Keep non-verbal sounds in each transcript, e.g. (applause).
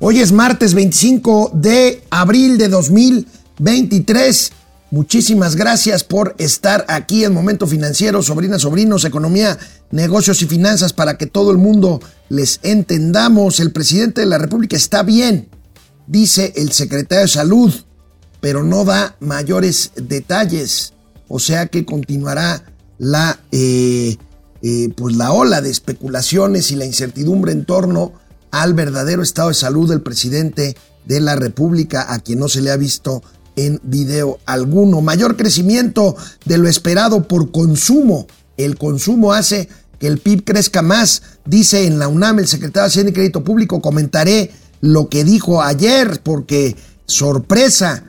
Hoy es martes 25 de abril de 2023. Muchísimas gracias por estar aquí en Momento Financiero, sobrinas, sobrinos, economía, negocios y finanzas para que todo el mundo les entendamos. El presidente de la República está bien, dice el secretario de Salud, pero no da mayores detalles. O sea que continuará la, eh, eh, pues la ola de especulaciones y la incertidumbre en torno al verdadero estado de salud del presidente de la República, a quien no se le ha visto en video alguno. Mayor crecimiento de lo esperado por consumo. El consumo hace que el PIB crezca más, dice en la UNAM el secretario de Hacienda y Crédito Público. Comentaré lo que dijo ayer, porque sorpresa,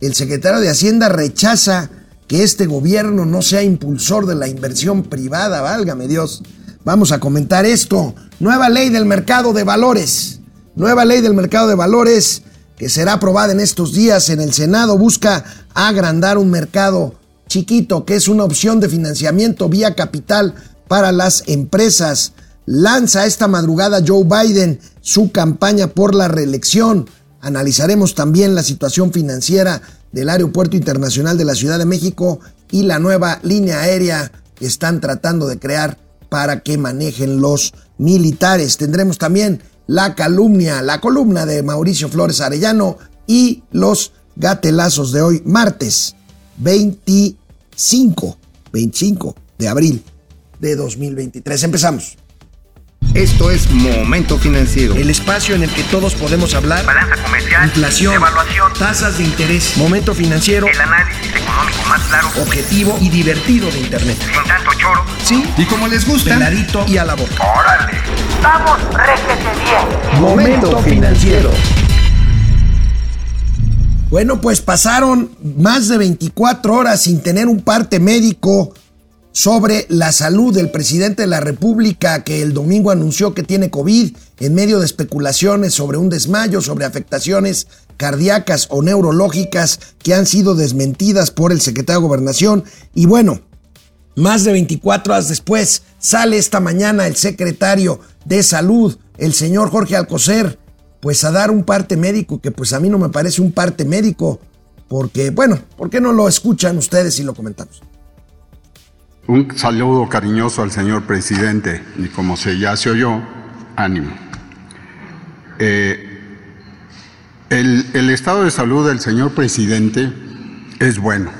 el secretario de Hacienda rechaza que este gobierno no sea impulsor de la inversión privada, válgame Dios. Vamos a comentar esto. Nueva ley del mercado de valores. Nueva ley del mercado de valores que será aprobada en estos días en el Senado busca agrandar un mercado chiquito que es una opción de financiamiento vía capital para las empresas. Lanza esta madrugada Joe Biden su campaña por la reelección. Analizaremos también la situación financiera del Aeropuerto Internacional de la Ciudad de México y la nueva línea aérea que están tratando de crear para que manejen los militares. Tendremos también la calumnia, la columna de Mauricio Flores Arellano y los gatelazos de hoy, martes 25, 25 de abril de 2023. Empezamos. Esto es Momento Financiero. El espacio en el que todos podemos hablar. Balanza comercial. Inflación. Evaluación. Tasas de interés. Momento Financiero. El análisis económico más claro. Objetivo y divertido de Internet. Sin tanto choro. Sí. Y como les gusta. Peladito y a la boca. ¡Órale! ¡Vamos, réjete bien! Momento Financiero. Bueno, pues pasaron más de 24 horas sin tener un parte médico sobre la salud del presidente de la República que el domingo anunció que tiene COVID en medio de especulaciones sobre un desmayo, sobre afectaciones cardíacas o neurológicas que han sido desmentidas por el secretario de Gobernación. Y bueno, más de 24 horas después sale esta mañana el secretario de Salud, el señor Jorge Alcocer, pues a dar un parte médico que pues a mí no me parece un parte médico, porque bueno, ¿por qué no lo escuchan ustedes y lo comentamos? Un saludo cariñoso al señor presidente y como se ya se oyó, ánimo. Eh, el, el estado de salud del señor presidente es bueno.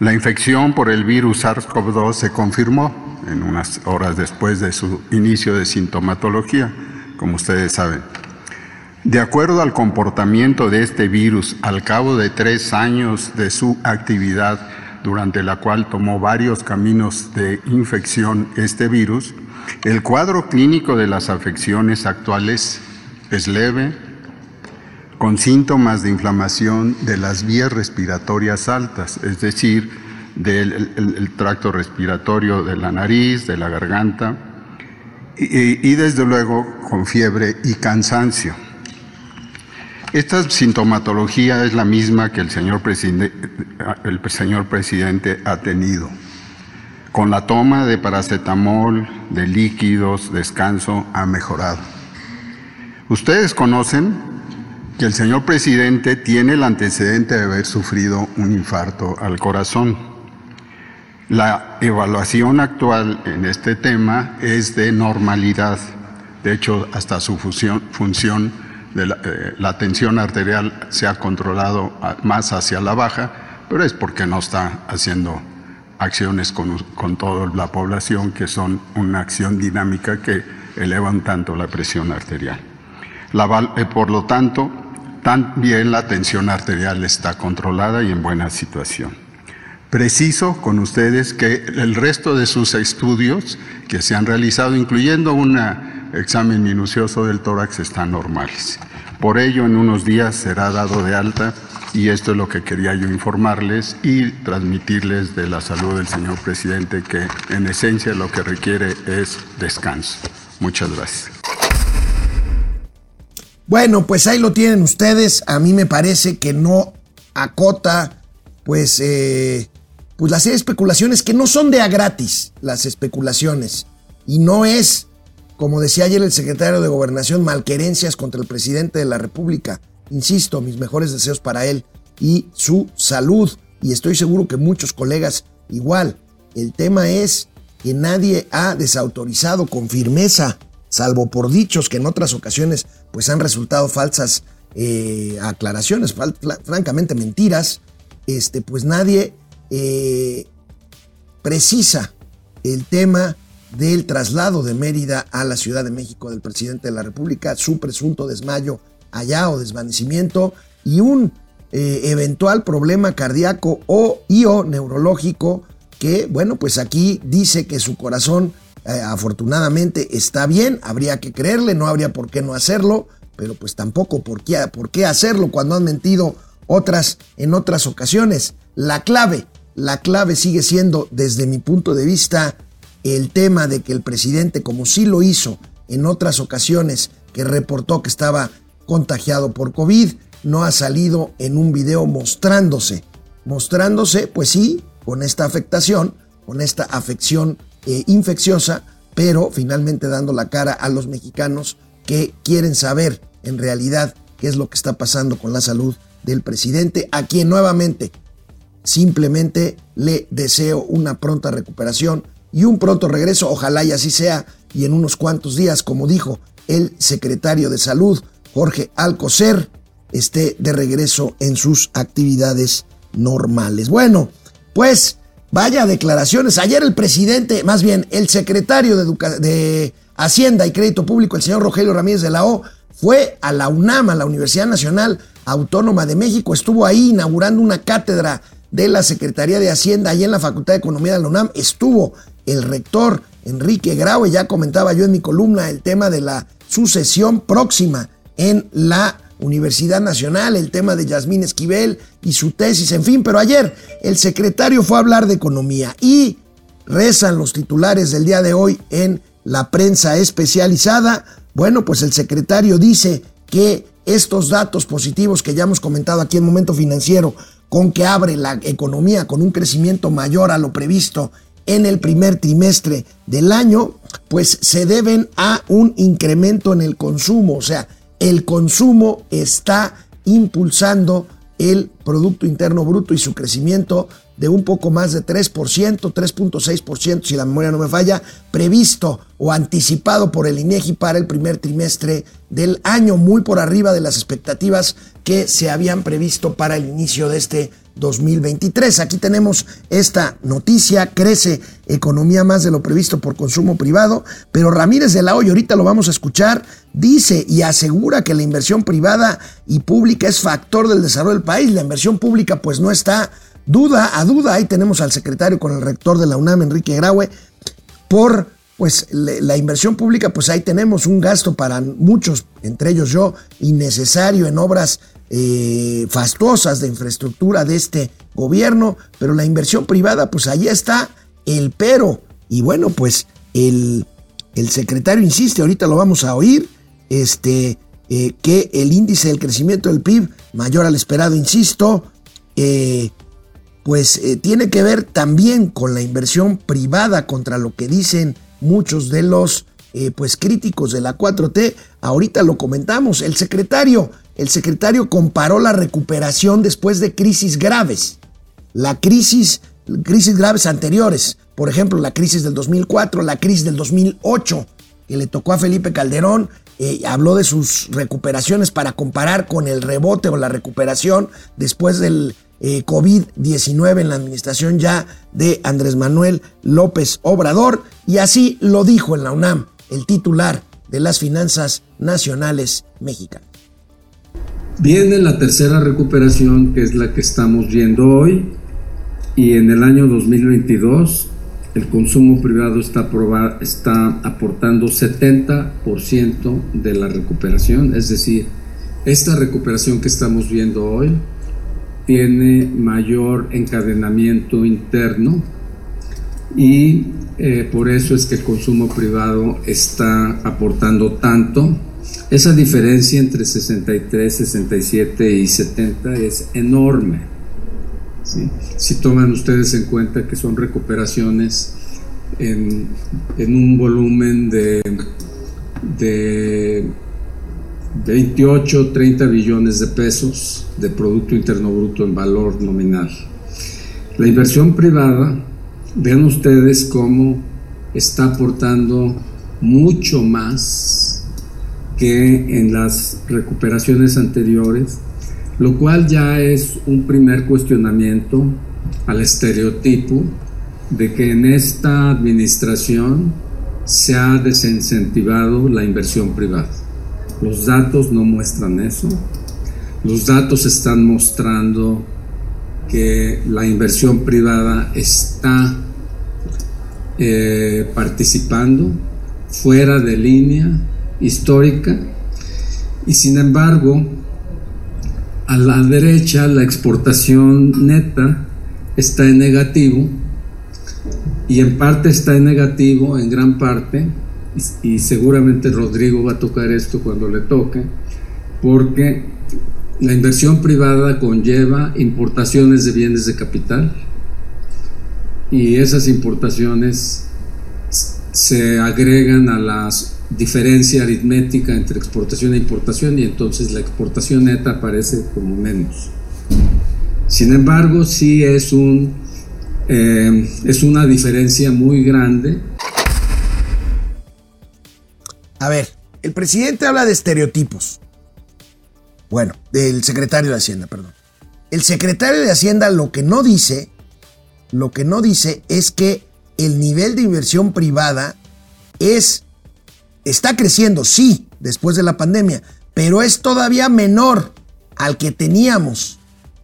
La infección por el virus SARS-CoV-2 se confirmó en unas horas después de su inicio de sintomatología, como ustedes saben. De acuerdo al comportamiento de este virus al cabo de tres años de su actividad, durante la cual tomó varios caminos de infección este virus, el cuadro clínico de las afecciones actuales es leve, con síntomas de inflamación de las vías respiratorias altas, es decir, del el, tracto respiratorio de la nariz, de la garganta, y desde luego con fiebre y cansancio. Esta sintomatología es la misma que el señor, presidente, ha tenido. Con la toma de paracetamol, de líquidos, descanso, ha mejorado. Ustedes conocen que el señor presidente tiene el antecedente de haber sufrido un infarto al corazón. La evaluación actual en este tema es de normalidad. De hecho, hasta su función de la, eh, la, tensión arterial se ha controlado más hacia la baja, pero es porque no está haciendo acciones con, con toda la población que son una acción dinámica que elevan tanto la presión arterial. La, eh, por lo tanto, también la tensión arterial está controlada y en buena situación. Preciso con ustedes que el resto de sus estudios que se han realizado, incluyendo un examen minucioso del tórax, están normales. Por ello, en unos días será dado de alta y esto es lo que quería yo informarles y transmitirles de la salud del señor presidente, que en esencia lo que requiere es descanso. Muchas gracias. Bueno, pues ahí lo tienen ustedes. A mí me parece que no acota, pues, eh, pues las especulaciones que no son de a gratis, las especulaciones. Y no es como decía ayer el secretario de Gobernación, malquerencias contra el presidente de la República. Insisto, mis mejores deseos para él y su salud. Y estoy seguro que muchos colegas igual. El tema es que nadie ha desautorizado con firmeza, salvo por dichos que en otras ocasiones pues han resultado falsas eh, aclaraciones, francamente mentiras. Este, pues nadie eh, precisa el tema del traslado de Mérida a la Ciudad de México del presidente de la República, su presunto desmayo allá o desvanecimiento y un eh, eventual problema cardíaco o, y neurológico que, bueno, pues aquí dice que su corazón eh, afortunadamente está bien, habría que creerle, no habría por qué no hacerlo, pero pues tampoco por qué, por qué hacerlo cuando han mentido otras en otras ocasiones. La clave, la clave sigue siendo, desde mi punto de vista, el tema de que el presidente, como sí lo hizo en otras ocasiones, que reportó que estaba contagiado por COVID, no ha salido en un video mostrándose. Mostrándose, pues sí, con esta afectación, con esta afección eh, infecciosa, pero finalmente dando la cara a los mexicanos que quieren saber en realidad qué es lo que está pasando con la salud del presidente, a quien nuevamente simplemente le deseo una pronta recuperación y un pronto regreso, ojalá y así sea, y en unos cuantos días, como dijo el secretario de Salud, Jorge Alcocer, esté de regreso en sus actividades normales. Bueno, pues vaya declaraciones. Ayer el presidente, más bien el secretario de, de Hacienda y Crédito Público, el señor Rogelio Ramírez de la O, fue a la UNAM, a la Universidad Nacional Autónoma de México, estuvo ahí inaugurando una cátedra de la Secretaría de Hacienda, ahí en la Facultad de Economía de la UNAM, estuvo el rector Enrique Graue, ya comentaba yo en mi columna el tema de la sucesión próxima en la Universidad Nacional, el tema de Yasmín Esquivel y su tesis, en fin, pero ayer el secretario fue a hablar de economía y rezan los titulares del día de hoy en la prensa especializada. Bueno, pues el secretario dice que estos datos positivos que ya hemos comentado aquí en Momento Financiero, con que abre la economía con un crecimiento mayor a lo previsto en el primer trimestre del año, pues se deben a un incremento en el consumo. O sea, el consumo está impulsando el Producto Interno Bruto y su crecimiento de un poco más de 3%, 3.6%, si la memoria no me falla, previsto o anticipado por el INEGI para el primer trimestre del año, muy por arriba de las expectativas que se habían previsto para el inicio de este 2023. Aquí tenemos esta noticia, crece economía más de lo previsto por consumo privado, pero Ramírez de la Hoya, ahorita lo vamos a escuchar, dice y asegura que la inversión privada y pública es factor del desarrollo del país. La inversión pública pues no está duda a duda. Ahí tenemos al secretario con el rector de la UNAM, Enrique Graue, por pues la inversión pública, pues ahí tenemos un gasto para muchos, entre ellos yo, innecesario en obras eh, fastuosas de infraestructura de este gobierno, pero la inversión privada, pues ahí está el pero. Y bueno, pues el, el secretario insiste, ahorita lo vamos a oír, este, eh, que el índice del crecimiento del PIB mayor al esperado, insisto, eh, pues tiene que ver también con la inversión privada contra lo que dicen muchos de los pues críticos de la 4T. Ahorita lo comentamos, el secretario el secretario comparó la recuperación después de crisis graves. La crisis, crisis graves anteriores, por ejemplo, la crisis del 2004, la crisis del 2008, que le tocó a Felipe Calderón, eh, habló de sus recuperaciones para comparar con el rebote o la recuperación después del eh, COVID-19 en la administración ya de Andrés Manuel López Obrador, y así lo dijo en la UNAM el titular de las finanzas nacionales mexicanas. Viene la tercera recuperación, que es la que estamos viendo hoy, y en el año 2022 el consumo privado está, está aportando 70% de la recuperación, es decir, esta recuperación que estamos viendo hoy tiene mayor encadenamiento interno y eh, por eso es que el consumo privado está aportando tanto esa diferencia entre 63, 67 y 70 es enorme. Si toman ustedes en cuenta que son recuperaciones en, un volumen de de 28, 30 billones de pesos de Producto Interno Bruto en valor nominal. La inversión privada, vean ustedes cómo está aportando mucho más que en las recuperaciones anteriores, lo cual ya es un primer cuestionamiento al estereotipo de que en esta administración se ha desincentivado la inversión privada. Los datos no muestran eso. Los datos están mostrando que la inversión privada está eh, participando fuera de línea histórica. Y sin embargo a la derecha la exportación neta está en negativo y en parte está en negativo, en gran parte, y, seguramente Rodrigo va a tocar esto cuando le toque, porque la inversión privada conlleva importaciones de bienes de capital y esas importaciones se agregan a la diferencia aritmética entre exportación e importación y entonces la exportación neta aparece como menos. Sin embargo, sí es un eh, es una diferencia muy grande. A ver, el presidente habla de estereotipos. Bueno, del secretario de Hacienda, perdón. El secretario de Hacienda lo que no dice, lo que no dice es que el nivel de inversión privada es, está creciendo, sí, después de la pandemia, pero es todavía menor al que teníamos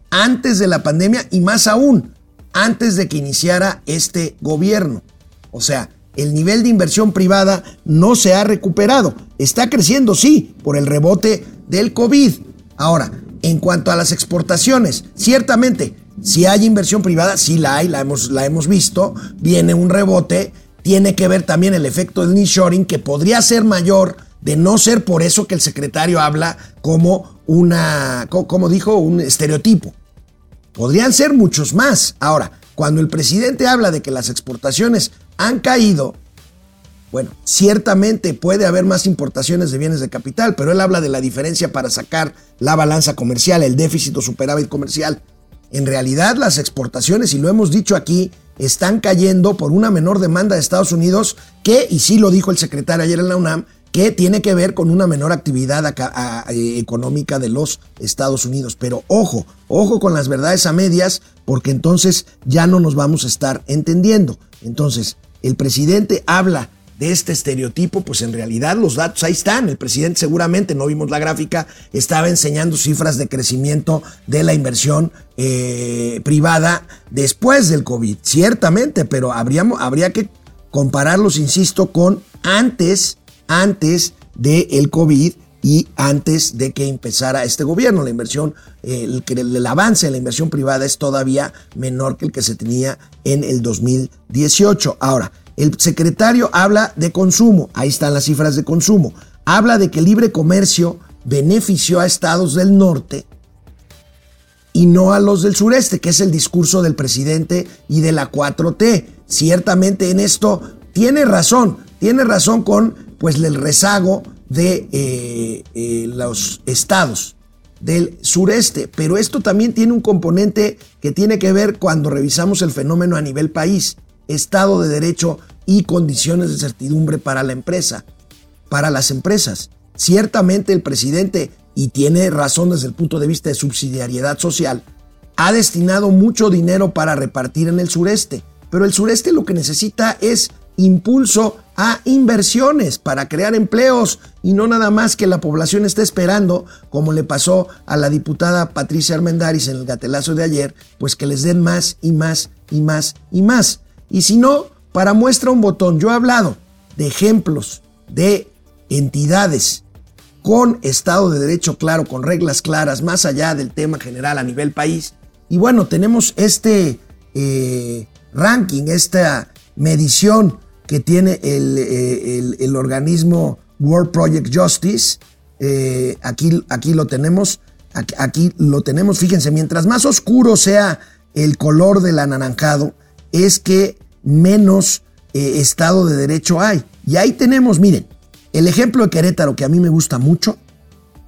antes de la pandemia y más aún antes de que iniciara este gobierno. O sea, el nivel de inversión privada no se ha recuperado. Está creciendo, sí, por el rebote del COVID. Ahora, en cuanto a las exportaciones, ciertamente, si hay inversión privada, sí la hay, la hemos, la hemos visto, viene un rebote, tiene que ver también el efecto del nearshoring, que podría ser mayor de no ser por eso que el secretario habla como una, como dijo, un estereotipo. Podrían ser muchos más. Ahora, cuando el presidente habla de que las exportaciones han caído, bueno, ciertamente puede haber más importaciones de bienes de capital, pero él habla de la diferencia para sacar la balanza comercial, el déficit o superávit comercial. En realidad las exportaciones, y lo hemos dicho aquí, están cayendo por una menor demanda de Estados Unidos que, y sí lo dijo el secretario ayer en la UNAM, que tiene que ver con una menor actividad eh, económica de los Estados Unidos. Pero ojo, ojo con las verdades a medias, porque entonces ya no nos vamos a estar entendiendo. Entonces, el presidente habla de este estereotipo, pues en realidad los datos ahí están. El presidente seguramente, no vimos la gráfica, estaba enseñando cifras de crecimiento de la inversión eh, privada después del COVID, ciertamente, pero habría que compararlos, insisto, con antes antes del el COVID y antes de que empezara este gobierno. La inversión, el, el, avance de la inversión privada es todavía menor que el que se tenía en el 2018. Ahora, el secretario habla de consumo, ahí están las cifras de consumo. Habla de que el libre comercio benefició a estados del norte y no a los del sureste, que es el discurso del presidente y de la 4T. Ciertamente en esto tiene razón, tiene razón con pues el rezago de eh, eh, los estados del sureste. Pero esto también tiene un componente que tiene que ver cuando revisamos el fenómeno a nivel país, Estado de Derecho y condiciones de certidumbre para la empresa, para las empresas. Ciertamente el presidente, y tiene razón desde el punto de vista de subsidiariedad social, ha destinado mucho dinero para repartir en el sureste, pero el sureste lo que necesita es impulso a inversiones para crear empleos y no nada más que la población esté esperando, como le pasó a la diputada Patricia Armendaris en el gatelazo de ayer, pues que les den más y más y más y más. Y si no, para muestra un botón, yo he hablado de ejemplos de entidades con Estado de Derecho claro, con reglas claras, más allá del tema general a nivel país. Y bueno, tenemos este eh, ranking, esta medición que tiene el, eh, organismo World Project Justice. Eh, aquí, aquí lo tenemos. Aquí, lo tenemos. Fíjense, mientras más oscuro sea el color del anaranjado, es que menos eh, Estado de Derecho hay. Y ahí tenemos, miren, El ejemplo de Querétaro, que a mí me gusta mucho,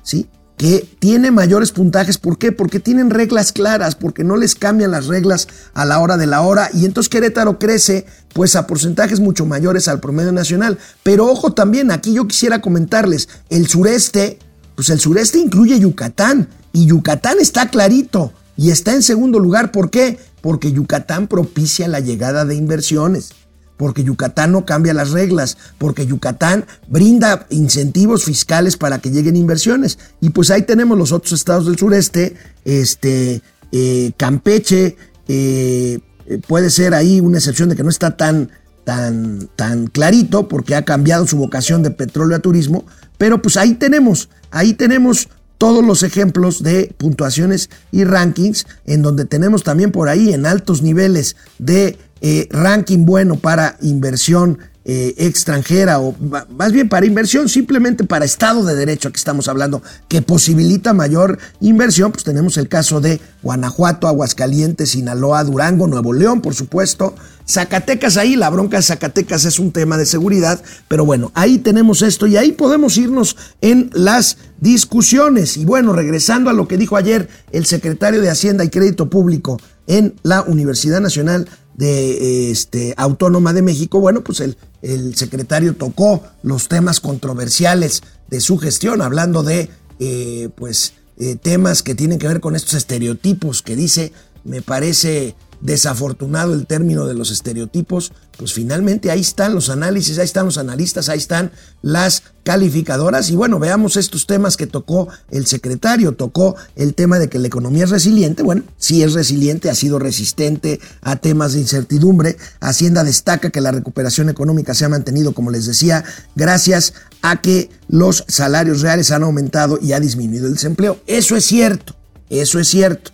¿sí? que tiene mayores puntajes. ¿Por qué? Porque tienen reglas claras, porque no les cambian las reglas a la hora de la hora y entonces Querétaro crece pues a porcentajes mucho mayores al promedio nacional. Pero ojo también, aquí yo quisiera comentarles, el sureste, pues el sureste incluye Yucatán y Yucatán está clarito y está en segundo lugar. ¿Por qué? Porque Yucatán propicia la llegada de inversiones porque Yucatán no cambia las reglas, porque Yucatán brinda incentivos fiscales para que lleguen inversiones. Y pues ahí tenemos los otros estados del sureste, este, eh, Campeche, eh, puede ser ahí una excepción de que no está tan, tan, tan clarito, porque ha cambiado su vocación de petróleo a turismo, pero pues ahí tenemos, ahí tenemos todos los ejemplos de puntuaciones y rankings, en donde tenemos también por ahí en altos niveles de eh, ranking bueno para inversión eh, extranjera o más bien para inversión, simplemente para Estado de Derecho, aquí estamos hablando, que posibilita mayor inversión, pues tenemos el caso de Guanajuato, Aguascalientes, Sinaloa, Durango, Nuevo León, por supuesto, Zacatecas ahí, la bronca de Zacatecas es un tema de seguridad, pero bueno, ahí tenemos esto y ahí podemos irnos en las discusiones. Y bueno, regresando a lo que dijo ayer el secretario de Hacienda y Crédito Público en la Universidad Nacional de este, Autónoma de México, bueno, pues el, el, secretario tocó los temas controversiales de su gestión, hablando de eh, pues eh, temas que tienen que ver con estos estereotipos que dice, me parece desafortunado el término de los estereotipos, pues finalmente ahí están los análisis, ahí están los analistas, ahí están las calificadoras. Y bueno, veamos estos temas que tocó el secretario, tocó el tema de que la economía es resiliente, bueno, sí es resiliente, ha sido resistente a temas de incertidumbre, Hacienda destaca que la recuperación económica se ha mantenido, como les decía, gracias a que los salarios reales han aumentado y ha disminuido el desempleo, eso es cierto, eso es cierto.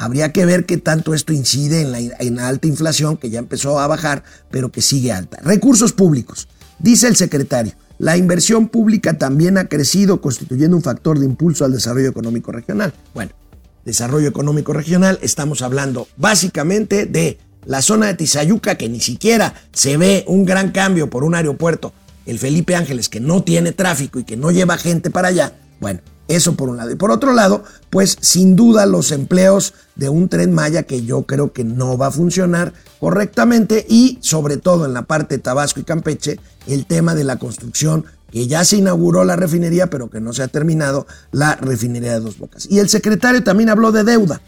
Habría que ver qué tanto esto incide en la, alta inflación, que ya empezó a bajar, pero que sigue alta. Recursos públicos. Dice el secretario, la inversión pública también ha crecido, constituyendo un factor de impulso al desarrollo económico regional. Bueno, desarrollo económico regional, estamos hablando básicamente de la zona de Tizayuca, que ni siquiera se ve un gran cambio por un aeropuerto, el Felipe Ángeles, que no tiene tráfico y que no lleva gente para allá. Bueno, eso por un lado. Y por otro lado, pues sin duda los empleos de un tren Maya que yo creo que no va a funcionar correctamente y sobre todo en la parte de Tabasco y Campeche, el tema de la construcción que ya se inauguró la refinería pero que no se ha terminado, la refinería de Dos Bocas. Y el secretario también habló de deuda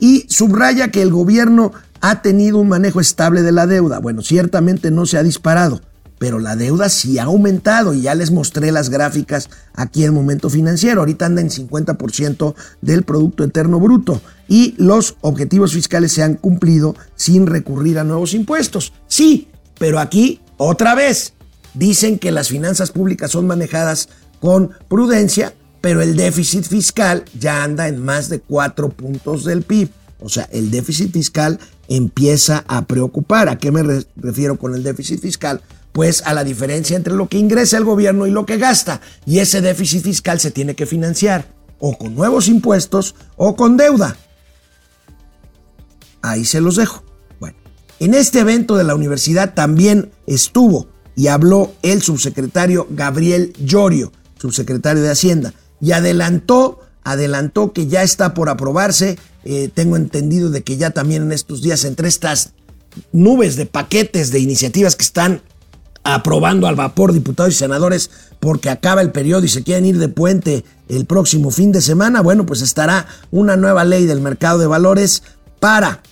y subraya que el gobierno ha tenido un manejo estable de la deuda. Bueno, ciertamente no se ha disparado pero la deuda sí ha aumentado y ya les mostré las gráficas aquí en Momento Financiero. Ahorita anda en 50% del Producto Eterno Bruto y los objetivos fiscales se han cumplido sin recurrir a nuevos impuestos. Sí, pero aquí otra vez dicen que las finanzas públicas son manejadas con prudencia, pero el déficit fiscal ya anda en más de 4 puntos del PIB. O sea, el déficit fiscal empieza a preocupar. ¿A qué me refiero con el déficit fiscal? Pues a la diferencia entre lo que ingresa el gobierno y lo que gasta. Y ese déficit fiscal se tiene que financiar o con nuevos impuestos o con deuda. Ahí se los dejo. Bueno, en este evento de la universidad también estuvo y habló el subsecretario Gabriel Llorio, subsecretario de Hacienda, y adelantó, adelantó que ya está por aprobarse. Eh, tengo entendido de que ya también en estos días, entre estas nubes de paquetes de iniciativas que están aprobando al vapor diputados y senadores porque acaba el periodo y se quieren ir de puente el próximo fin de semana, bueno, pues estará una nueva ley del mercado de valores para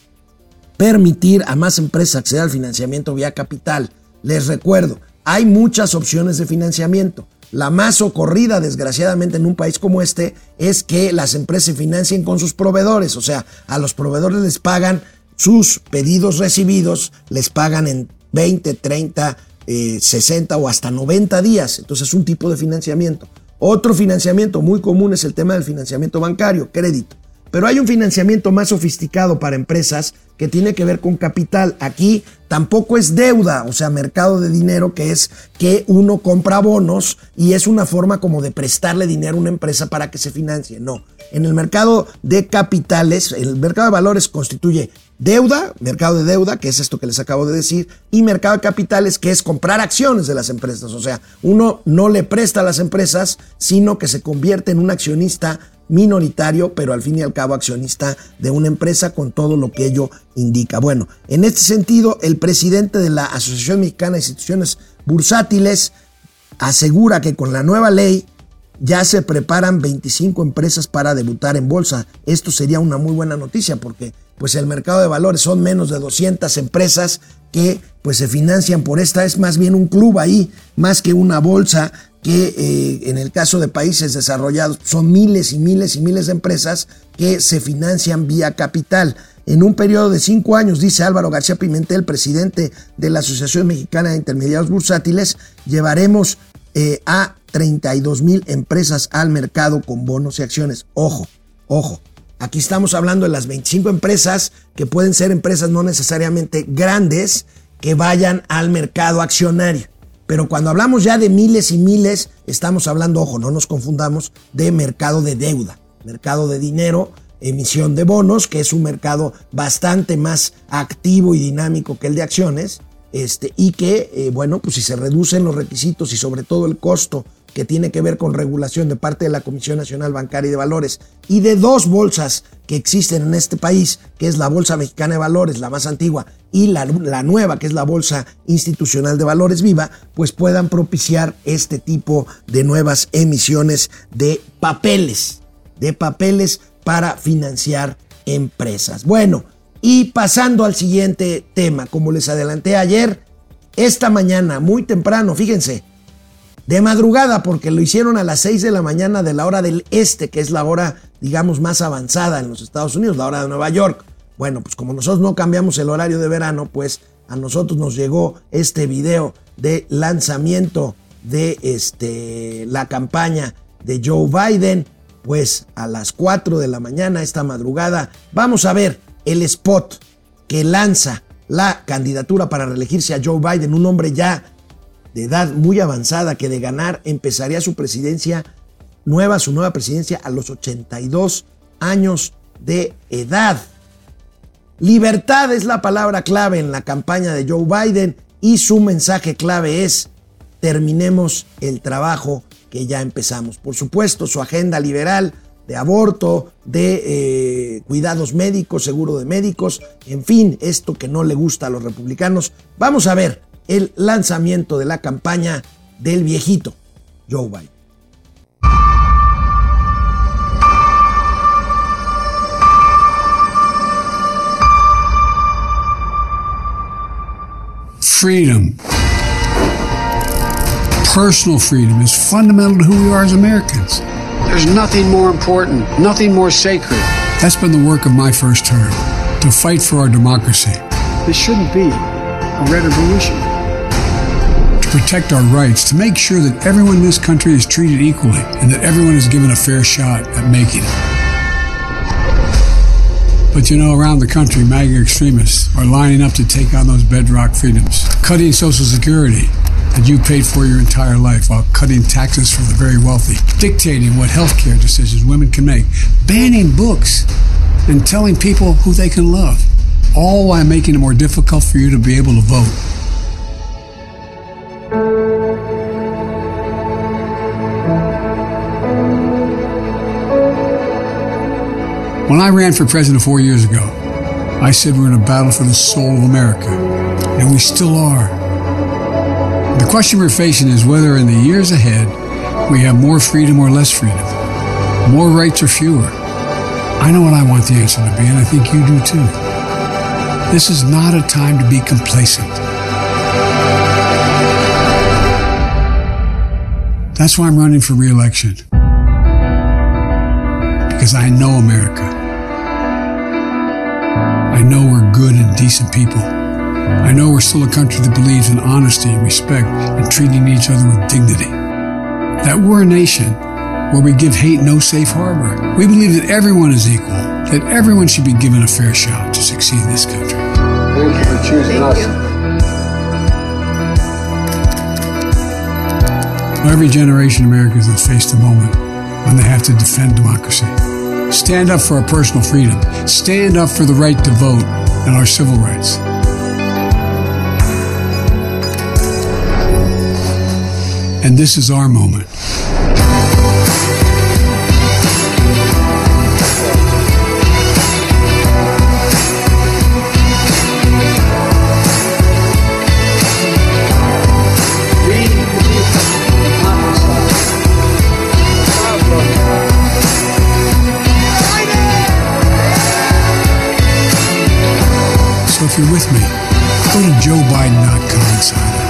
permitir a más empresas acceder al financiamiento vía capital. Les recuerdo, hay muchas opciones de financiamiento. La más ocurrida, desgraciadamente, en un país como este, es que las empresas se financien con sus proveedores. O sea, a los proveedores les pagan sus pedidos recibidos, les pagan en 20, 30, 60 eh, o hasta 90 días. Entonces es un tipo de financiamiento. Otro financiamiento muy común es el tema del financiamiento bancario, crédito. Pero hay un financiamiento más sofisticado para empresas que tiene que ver con capital. Aquí tampoco es deuda, o sea, mercado de dinero, que es que uno compra bonos y es una forma como de prestarle dinero a una empresa para que se financie. No, en el mercado de capitales, el mercado de valores constituye Deuda, mercado de deuda, que es esto que les acabo de decir, y mercado de capitales, que es comprar acciones de las empresas. O sea, uno no le presta a las empresas, sino que se convierte en un accionista minoritario, pero al fin y al cabo accionista de una empresa con todo lo que ello indica. Bueno, en este sentido, el presidente de la Asociación Mexicana de Instituciones Bursátiles asegura que con la nueva ley ya se preparan 25 empresas para debutar en bolsa. Esto sería una muy buena noticia porque pues el mercado de valores son menos de 200 empresas que pues se financian por esta, es más bien un club ahí, más que una bolsa que eh, en el caso de países desarrollados son miles y miles y miles de empresas que se financian vía capital. En un periodo de cinco años, dice Álvaro García Pimentel, presidente de la Asociación Mexicana de Intermediarios Bursátiles, llevaremos eh, a 32 mil empresas al mercado con bonos y acciones. Ojo, ojo. Aquí estamos hablando de las 25 empresas que pueden ser empresas no necesariamente grandes que vayan al mercado accionario. Pero cuando hablamos ya de miles y miles, estamos hablando, ojo, no nos confundamos, de mercado de deuda, mercado de dinero, emisión de bonos, que es un mercado bastante más activo y dinámico que el de acciones, este, y que, eh, bueno, pues si se reducen los requisitos y sobre todo el costo que tiene que ver con regulación de parte de la Comisión Nacional Bancaria y de Valores y de dos bolsas que existen en este país, que es la Bolsa Mexicana de Valores, la más antigua, y la, la, nueva, que es la Bolsa Institucional de Valores Viva, pues puedan propiciar este tipo de nuevas emisiones de papeles, de papeles para financiar empresas. Bueno, y pasando al siguiente tema, como les adelanté ayer, esta mañana, muy temprano, fíjense, de madrugada, porque lo hicieron a las 6 de la mañana de la hora del este, que es la hora, digamos, más avanzada en los Estados Unidos, la hora de Nueva York. Bueno, pues como nosotros no cambiamos el horario de verano, pues a nosotros nos llegó este video de lanzamiento de este, la campaña de Joe Biden, pues a las 4 de la mañana, esta madrugada, vamos a ver el spot que lanza la candidatura para reelegirse a Joe Biden, un hombre ya de edad muy avanzada que de ganar empezaría su presidencia nueva, su nueva presidencia a los 82 años de edad. Libertad es la palabra clave en la campaña de Joe Biden y su mensaje clave es terminemos el trabajo que ya empezamos. Por supuesto, su agenda liberal de aborto, de eh, cuidados médicos, seguro de médicos, en fin, esto que no le gusta a los republicanos. Vamos a ver el lanzamiento de la campaña del viejito Joe Biden. Freedom. Personal freedom is fundamental to who we are as Americans. There's nothing more important, nothing more sacred. That's been the work of my first term to fight for our democracy. This shouldn't be a red revolution to protect our rights, to make sure that everyone in this country is treated equally and that everyone is given a fair shot at making it. But you know, around the country, MAGA extremists are lining up to take on those bedrock freedoms, cutting Social Security that you paid for your entire life while cutting taxes for the very wealthy, dictating what health care decisions women can make, banning books, and telling people who they can love, all while making it more difficult for you to be able to vote. When I ran for president four years ago, I said we're in a battle for the soul of America, and we still are. The question we're facing is whether in the years ahead we have more freedom or less freedom, more rights or fewer. I know what I want the answer to be, and I think you do too. This is not a time to be complacent. That's why I'm running for reelection. Because I know America. I know we're good and decent people. I know we're still a country that believes in honesty, respect, and treating each other with dignity. That we're a nation where we give hate no safe harbor. We believe that everyone is equal, that everyone should be given a fair shot to succeed in this country. Thank you for choosing us. Every generation of Americans has faced a moment when they have to defend democracy. Stand up for our personal freedom. Stand up for the right to vote. and our civil rights. And this is our moment. You're with me, go to joebiden.com sign up.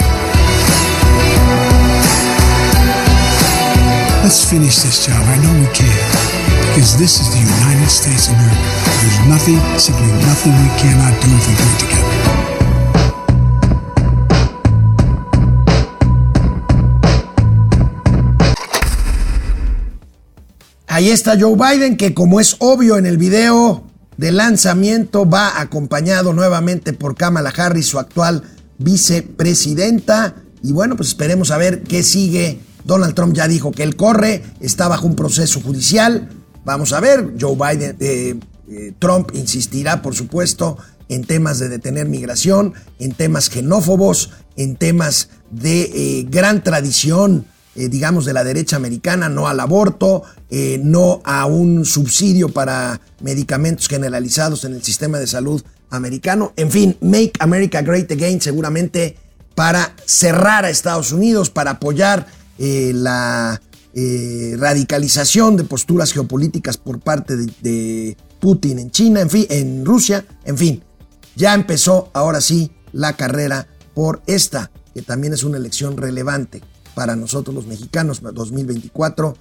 Let's finish this job. I know we can. Because this is the United States of America. There's nothing, simply nothing we cannot do if we do it together. Ahí está Joe Biden, que como es obvio en el video de lanzamiento, va acompañado nuevamente por Kamala Harris, su actual vicepresidenta. Y bueno, pues esperemos a ver qué sigue. Donald Trump ya dijo que él corre, está bajo un proceso judicial. Vamos a ver, Joe Biden, eh, eh, Trump insistirá, por supuesto, en temas de detener migración, en temas xenófobos, en temas de eh, gran tradición eh, digamos, de la derecha americana, no al aborto, eh, no a un subsidio para medicamentos generalizados en el sistema de salud americano. En fin, Make America Great Again seguramente para cerrar a Estados Unidos, para apoyar eh, la radicalización de posturas geopolíticas por parte de, de Putin en China, en fin, en Rusia, en fin. Ya empezó ahora sí la carrera por esta, que también es una elección relevante para nosotros los mexicanos 2024,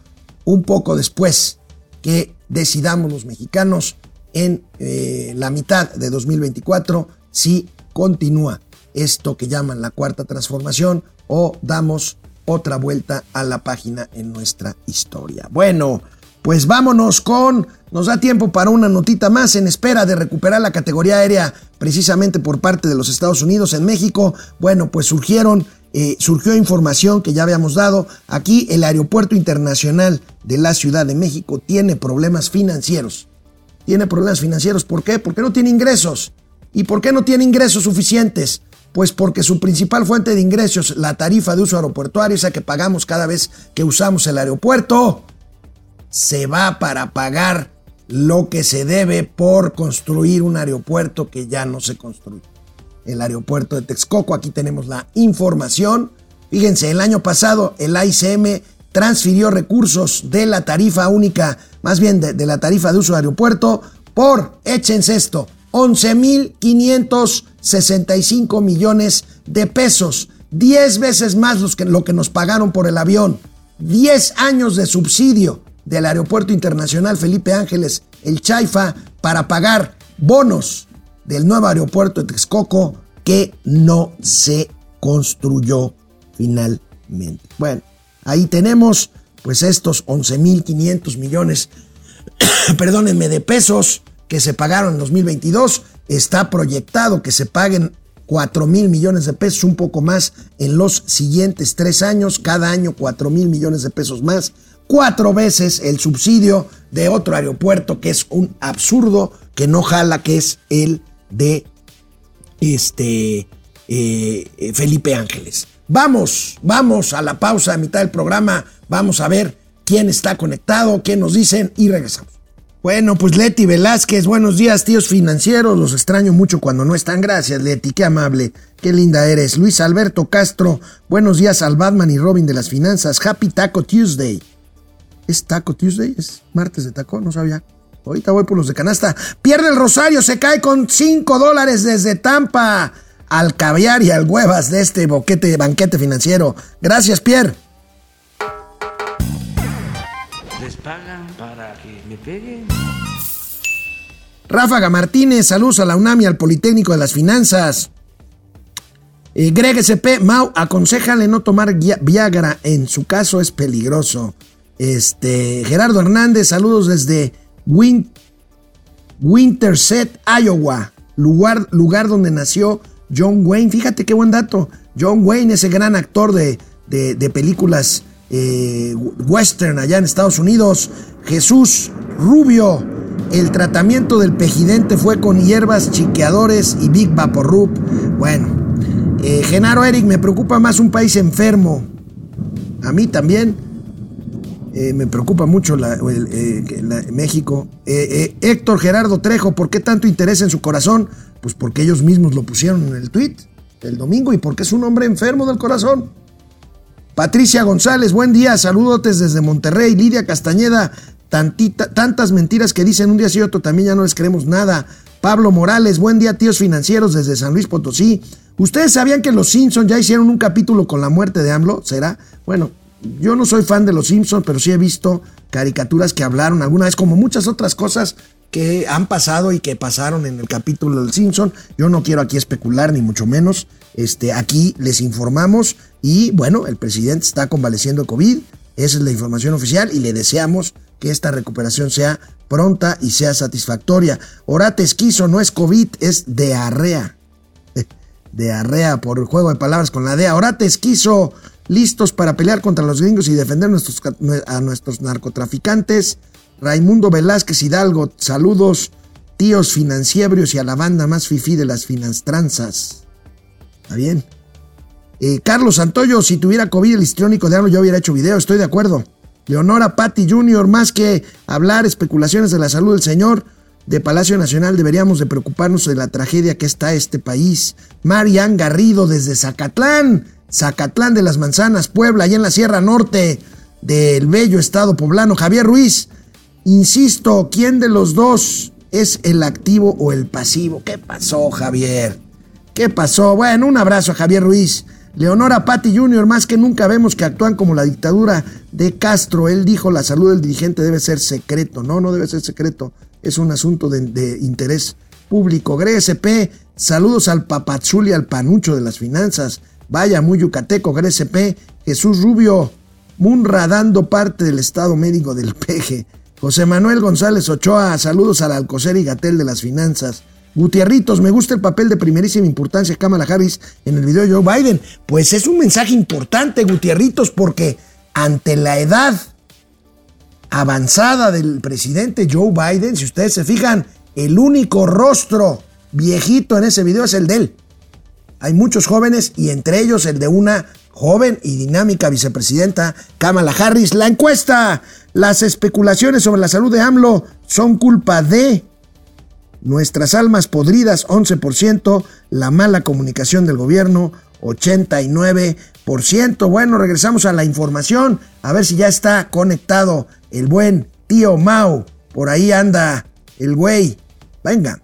un poco después que decidamos los mexicanos en eh, la mitad de 2024 si continúa esto que llaman la cuarta transformación o damos otra vuelta a la página en nuestra historia. Bueno, pues vámonos con, nos da tiempo para una notita más en espera de recuperar la categoría aérea precisamente por parte de los Estados Unidos en México. Bueno, pues surgieron eh, surgió información que ya habíamos dado. Aquí el Aeropuerto Internacional de la Ciudad de México tiene problemas financieros. Tiene problemas financieros. ¿Por qué? Porque no tiene ingresos. ¿Y por qué no tiene ingresos suficientes? Pues porque su principal fuente de ingresos, la tarifa de uso aeroportuario, esa que pagamos cada vez que usamos el aeropuerto, se va para pagar lo que se debe por construir un aeropuerto que ya no se construye el aeropuerto de Texcoco. Aquí tenemos la información. Fíjense, el año pasado el AICM transfirió recursos de la tarifa única, más bien de, la tarifa de uso de aeropuerto, por, échense esto, 11.565 millones de pesos. 10 veces más los que, lo que nos pagaron por el avión. 10 años de subsidio del Aeropuerto Internacional Felipe Ángeles, el Chaifa, para pagar bonos del nuevo aeropuerto de Texcoco que no se construyó finalmente. Bueno, ahí tenemos pues estos 11.500 millones, (coughs) perdónenme, de pesos que se pagaron en 2022. Está proyectado que se paguen 4 mil millones de pesos, un poco más en los siguientes tres años, cada año 4 mil millones de pesos más, cuatro veces el subsidio de otro aeropuerto que es un absurdo, que no jala, que es el de este eh, Felipe Ángeles. Vamos, vamos a la pausa a mitad del programa, vamos a ver quién está conectado, qué nos dicen y regresamos. Bueno, pues Leti Velázquez, buenos días, tíos financieros. Los extraño mucho cuando no están. Gracias, Leti, qué amable, qué linda eres. Luis Alberto Castro, buenos días al Batman y Robin de las finanzas. Happy Taco Tuesday. ¿Es Taco Tuesday? ¿Es martes de taco? No sabía. Ahorita voy por los de canasta. Pierde el Rosario, se cae con 5 dólares desde Tampa al caviar y al huevas de este boquete, banquete financiero. Gracias, Pierre. Les pagan para que me peguen. Ráfaga Martínez, saludos a la UNAM y al Politécnico de las Finanzas. Eh, Greg SP, Mau, aconsejale no tomar Viagra, en su caso es peligroso. Este, Gerardo Hernández, saludos desde Win, Winterset, Iowa, lugar, lugar donde nació John Wayne. Fíjate qué buen dato. John Wayne, ese gran actor de, de, películas eh, western allá en Estados Unidos. Jesús Rubio, El tratamiento del pejidente fue con hierbas, chiqueadores y Big Vaporub. Bueno, eh, Genaro Eric, me preocupa más un país enfermo. A mí también. Eh, me preocupa mucho eh, México. Eh, Héctor Gerardo Trejo, ¿por qué tanto interés en su corazón? Pues porque ellos mismos lo pusieron en el tweet el domingo y porque es un hombre enfermo del corazón. Patricia González, buen día, saludotes desde Monterrey. Lidia Castañeda, tantita- tantas mentiras que dicen un día y otro, también ya no les creemos nada. Pablo Morales, buen día, tíos financieros desde San Luis Potosí. ¿Ustedes sabían que los Simpsons ya hicieron un capítulo con la muerte de AMLO? ¿Será? Bueno, yo no soy fan de los Simpsons, pero sí he visto caricaturas que hablaron alguna vez, como muchas otras cosas que han pasado y que pasaron en el capítulo del Simpson. Yo no quiero aquí especular, ni mucho menos. Este, aquí les informamos y bueno, el presidente está convaleciendo de COVID. Esa es la información oficial y le deseamos que esta recuperación sea pronta y sea satisfactoria. Orate esquizo no es COVID, es diarrea. (laughs) Diarrea por juego de palabras con la DEA. Orate esquizo, listos para pelear contra los gringos y defender a nuestros narcotraficantes. Raimundo Velázquez Hidalgo, saludos, tíos financieros y a la banda más fifí de las finanztranzas. ¿Está bien? Eh, Carlos Santoyo, si tuviera COVID el histriónico de AMLO, yo hubiera hecho video, estoy de acuerdo. Leonora Patti Jr., más que hablar especulaciones de la salud del señor de Palacio Nacional, deberíamos de preocuparnos de la tragedia que está este país. Marian Garrido desde Zacatlán, Zacatlán de las Manzanas, Puebla, allá en la Sierra Norte del bello estado poblano. Javier Ruiz, insisto, ¿quién de los dos es el activo o el pasivo? ¿Qué pasó, Javier? ¿Qué pasó? Bueno, un abrazo a Javier Ruiz. Leonora Patti Jr., más que nunca vemos que actúan como la dictadura de Castro. Él dijo la salud del dirigente debe ser secreto. No, no debe ser secreto. Es un asunto de, interés público. GRSP, saludos al papazul y al panucho de las finanzas. Vaya, muy yucateco, GRSP. Jesús Rubio, Munra dando parte del estado médico del (laughs) peje. José Manuel González Ochoa, saludos al Alcocer y Gatel de las finanzas. Gutierritos, me gusta el papel de primerísima importancia de Kamala Harris en el video de Joe Biden. Pues es un mensaje importante, Gutierritos, porque ante la edad avanzada del presidente Joe Biden, si ustedes se fijan, el único rostro viejito en ese video es el de él. Hay muchos jóvenes y entre ellos el de una joven y dinámica vicepresidenta Kamala Harris. La encuesta, las especulaciones sobre la salud de AMLO son culpa de nuestras almas podridas 11%, la mala comunicación del gobierno 89%. Bueno, regresamos a la información, a ver si ya está conectado el buen tío Mau. Por ahí anda el güey. Venga.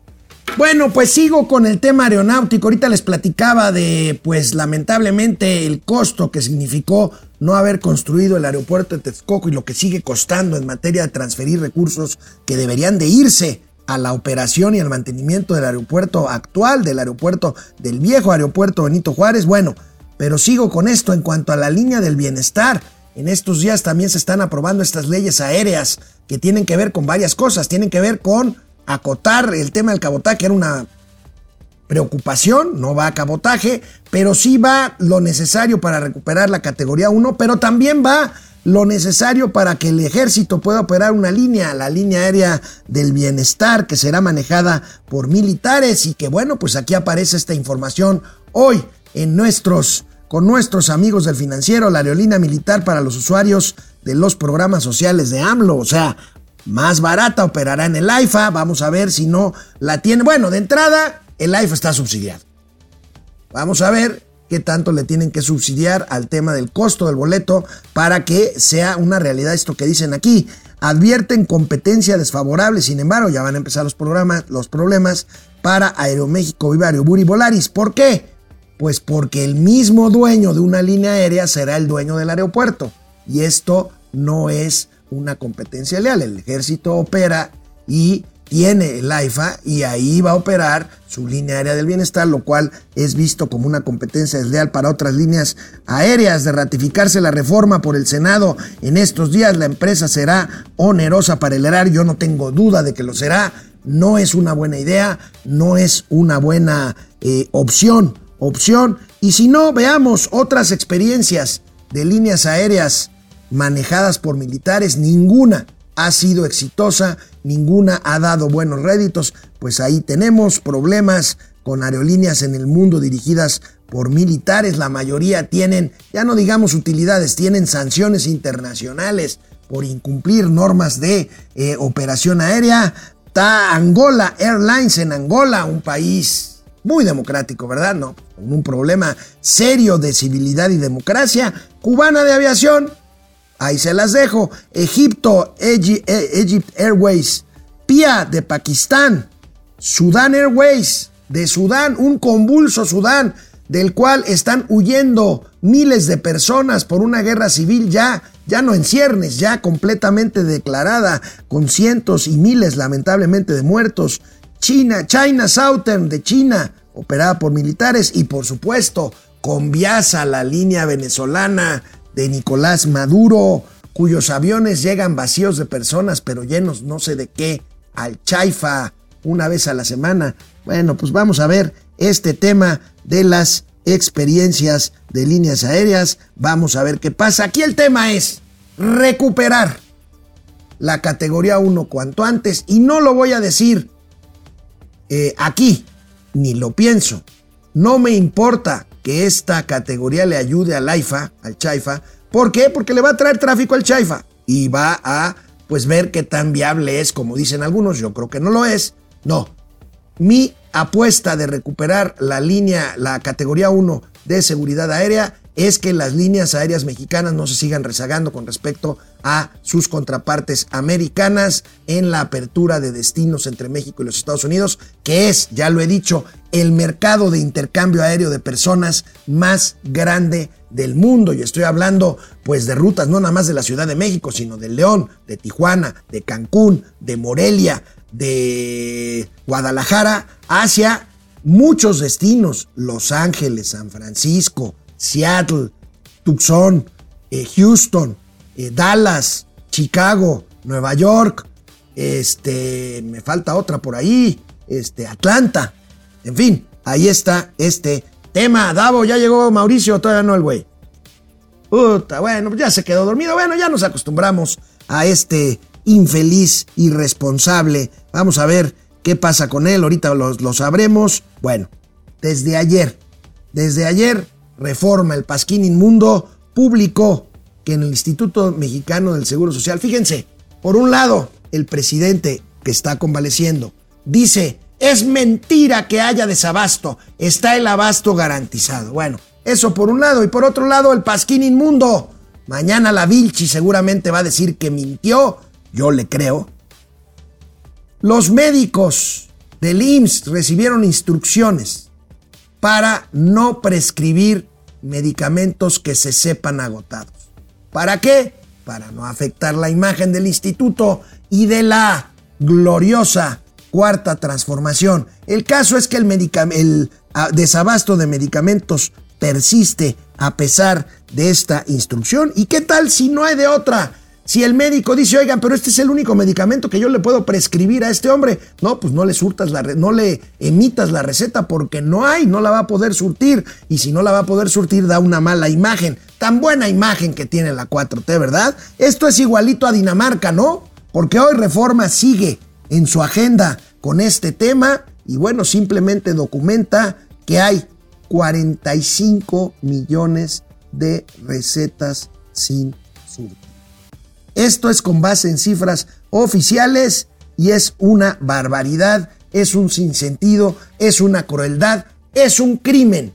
Bueno, pues sigo con el tema aeronáutico. Ahorita les platicaba de, pues lamentablemente, el costo que significó no haber construido el aeropuerto de Texcoco y lo que sigue costando en materia de transferir recursos que deberían de irse a la operación y al mantenimiento del aeropuerto actual, del aeropuerto, del viejo aeropuerto Benito Juárez. Bueno, pero sigo con esto en cuanto a la línea del bienestar. En estos días también se están aprobando estas leyes aéreas que tienen que ver con varias cosas. Tienen que ver con acotar el tema del cabotaje, era una preocupación, no va a cabotaje, pero sí va lo necesario para recuperar la categoría 1, pero también va lo necesario para que el ejército pueda operar una línea, la línea aérea del bienestar, que será manejada por militares y que bueno, pues aquí aparece esta información hoy en nuestros con nuestros amigos del financiero, la aerolínea militar para los usuarios de los programas sociales de AMLO, o sea, más barata operará en el AIFA, vamos a ver si no la tiene. Bueno, de entrada, el AIFA está subsidiado. Vamos a ver qué tanto le tienen que subsidiar al tema del costo del boleto para que sea una realidad esto que dicen aquí. Advierten competencia desfavorable, sin embargo, ya van a empezar los programas, los problemas para Aeroméxico, Viva Aeroburi Volaris. ¿Por qué? Pues porque el mismo dueño de una línea aérea será el dueño del aeropuerto. Y esto no es una competencia leal. El ejército opera y tiene el AIFA y ahí va a operar su línea aérea del bienestar, lo cual es visto como una competencia desleal para otras líneas aéreas. De ratificarse la reforma por el Senado en estos días, la empresa será onerosa para el erario. Yo no tengo duda de que lo será. No es una buena idea, no es una buena eh, opción, opción. Y si no, veamos otras experiencias de líneas aéreas manejadas por militares, ninguna ha sido exitosa, ninguna ha dado buenos réditos, pues ahí tenemos problemas con aerolíneas en el mundo dirigidas por militares, la mayoría tienen, ya no digamos utilidades, tienen sanciones internacionales por incumplir normas de eh, operación aérea. Está Angola Airlines en Angola, un país muy democrático, ¿verdad? No, con un problema serio de civilidad y democracia. Cubana de aviación, ahí se las dejo. Egipto, eh, Egypt Airways, PIA de Pakistán, Sudán Airways de Sudán, un convulso Sudán del cual están huyendo miles de personas por una guerra civil ya, ya no en ciernes, ya completamente declarada, con cientos y miles lamentablemente de muertos. China, China Southern de China, operada por militares y por supuesto con Viasa, la línea venezolana de Nicolás Maduro, cuyos aviones llegan vacíos de personas pero llenos no sé de qué al Chaifa una vez a la semana. Bueno, pues vamos a ver este tema de las experiencias de líneas aéreas. Vamos a ver qué pasa. Aquí el tema es recuperar la categoría 1 cuanto antes y no lo voy a decir eh, aquí, ni lo pienso. No me importa que esta categoría le ayude al AIFA, al Chaifa. ¿Por qué? Porque le va a traer tráfico al Chaifa y va a pues ver qué tan viable es, como dicen algunos, yo creo que no lo es. No. Mi apuesta de recuperar la línea, la categoría 1 de seguridad aérea es que las líneas aéreas mexicanas no se sigan rezagando con respecto a sus contrapartes americanas en la apertura de destinos entre México y los Estados Unidos, que es, ya lo he dicho, el mercado de intercambio aéreo de personas más grande del mundo. Y estoy hablando pues de rutas no nada más de la Ciudad de México, sino de León, de Tijuana, de Cancún, de Morelia, de Guadalajara, hacia muchos destinos, Los Ángeles, San Francisco, Seattle, Tucson, eh, Houston, eh, Dallas, Chicago, Nueva York, este, me falta otra por ahí, este, Atlanta, en fin, ahí está este tema. Davo, ya llegó Mauricio, todavía no el güey. Puta, bueno, ya se quedó dormido. Bueno, ya nos acostumbramos a este infeliz, irresponsable. Vamos a ver qué pasa con él. Ahorita lo, sabremos. Bueno, desde ayer, desde ayer, Reforma, el Pasquín Inmundo, publicó que en el Instituto Mexicano del Seguro Social, fíjense, por un lado, el presidente que está convaleciendo dice, es mentira que haya desabasto, está el abasto garantizado. Bueno, eso por un lado. Y por otro lado, el Pasquín Inmundo. Mañana la Vilchi seguramente va a decir que mintió. Yo le creo. Los médicos del IMSS recibieron instrucciones para no prescribir medicamentos que se sepan agotados. ¿Para qué? Para no afectar la imagen del instituto y de la gloriosa cuarta transformación. El caso es que el, desabasto de medicamentos persiste a pesar de esta instrucción. ¿Y qué tal si no hay de otra? Si el médico dice, oigan, pero este es el único medicamento que yo le puedo prescribir a este hombre, no, pues no le surtas la no le emitas la receta porque no hay, no la va a poder surtir. Y si no la va a poder surtir, da una mala imagen. Tan buena imagen que tiene la 4T, ¿verdad? Esto es igualito a Dinamarca, ¿no? Porque hoy Reforma sigue en su agenda con este tema y bueno, simplemente documenta que hay 45 millones de recetas sin surtir. Esto es con base en cifras oficiales y es una barbaridad, es un sinsentido, es una crueldad, es un crimen.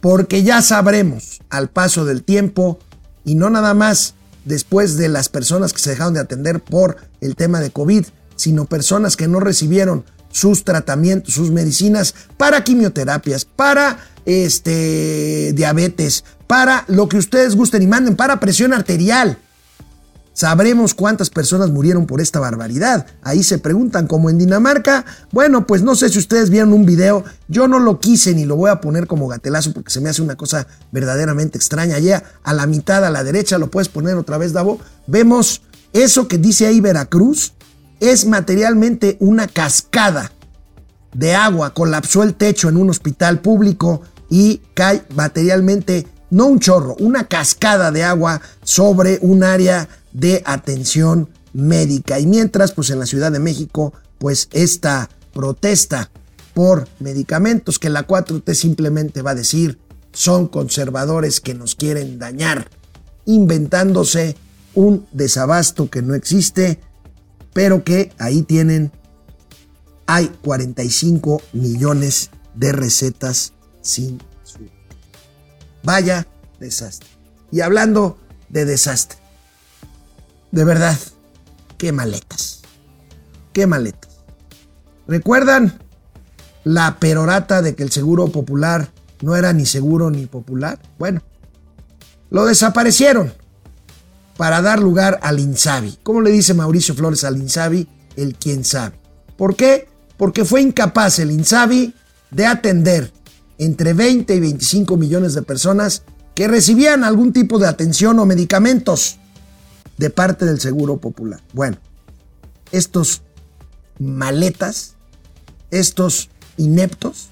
Porque ya sabremos al paso del tiempo y no nada más después de las personas que se dejaron de atender por el tema de COVID, sino personas que no recibieron sus tratamientos, sus medicinas para quimioterapias, para este diabetes, para lo que ustedes gusten y manden, para presión arterial. Sabremos cuántas personas murieron por esta barbaridad. Ahí se preguntan, como en Dinamarca. Bueno, pues no sé si ustedes vieron un video. Yo no lo quise ni lo voy a poner como gatelazo porque se me hace una cosa verdaderamente extraña. Allá a la mitad, a la derecha, lo puedes poner otra vez, Davo. Vemos eso que dice ahí Veracruz. Es materialmente una cascada de agua. Colapsó el techo en un hospital público y cae materialmente, no un chorro, una cascada de agua sobre un área de atención médica. Y mientras, pues en la Ciudad de México, pues esta protesta por medicamentos que la 4T simplemente va a decir son conservadores que nos quieren dañar, inventándose un desabasto que no existe, pero que ahí tienen, hay 45 millones de recetas sin su. Vaya desastre. Y hablando de desastre, de verdad, qué maletas, qué maletas. ¿Recuerdan la perorata de que el seguro popular no era ni seguro ni popular? Bueno, lo desaparecieron para dar lugar al Insabi. ¿Cómo le dice Mauricio Flores al Insabi? El quien sabe. ¿Por qué? Porque fue incapaz el Insabi de atender entre 20 y 25 millones de personas que recibían algún tipo de atención o medicamentos de parte del Seguro Popular. Bueno, estos maletas, estos ineptos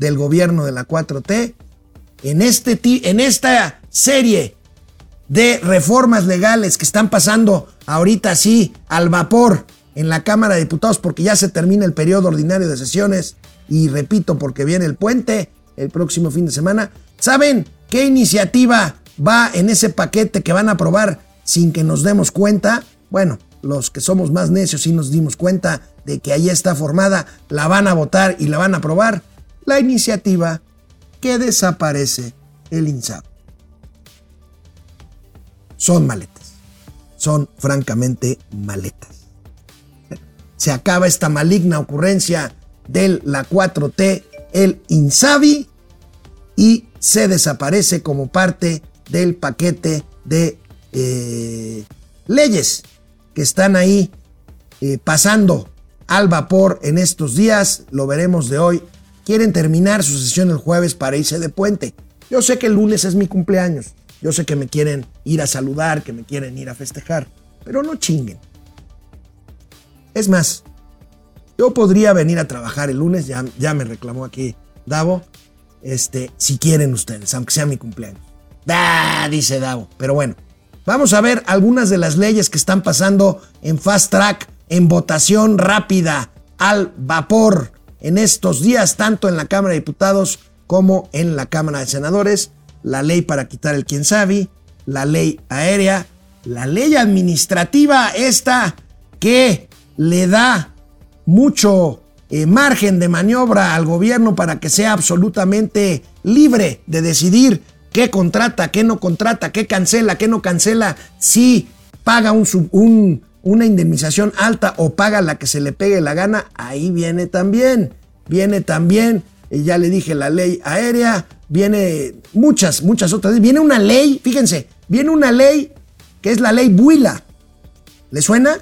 del gobierno de la 4T, en, este, en esta serie de reformas legales que están pasando ahorita así al vapor en la Cámara de Diputados porque ya se termina el periodo ordinario de sesiones y repito porque viene el puente el próximo fin de semana. ¿Saben qué iniciativa va en ese paquete que van a aprobar sin que nos demos cuenta? Bueno, los que somos más necios y nos dimos cuenta de que ahí está formada, la van a votar y la van a aprobar. La iniciativa que desaparece el INSAP son maletas. Son francamente maletas. Se acaba esta maligna ocurrencia de la 4T, el INSABI, y se desaparece como parte del paquete de eh, leyes que están ahí eh, pasando al vapor en estos días. Lo veremos de hoy. Quieren terminar su sesión el jueves para irse de puente. Yo sé que el lunes es mi cumpleaños. Yo sé que me quieren ir a saludar, que me quieren ir a festejar, pero no chinguen. Es más, yo podría venir a trabajar el lunes, ya, ya me reclamó aquí Davo, este, si quieren ustedes, aunque sea mi cumpleaños. Da, dice Davo, pero bueno, vamos a ver algunas de las leyes que están pasando en fast track, en votación rápida, al vapor, en estos días, tanto en la Cámara de Diputados como en la Cámara de Senadores la ley para quitar el quien sabe, la ley aérea, la ley administrativa esta que le da mucho eh, margen de maniobra al gobierno para que sea absolutamente libre de decidir qué contrata, qué no contrata, qué cancela, qué no cancela, si paga un, una indemnización alta o paga la que se le pegue la gana, ahí viene también, viene también, eh, ya le dije, la ley aérea, viene muchas, muchas otras. Viene una ley, fíjense, viene una ley que es la ley Buila. ¿Le suena?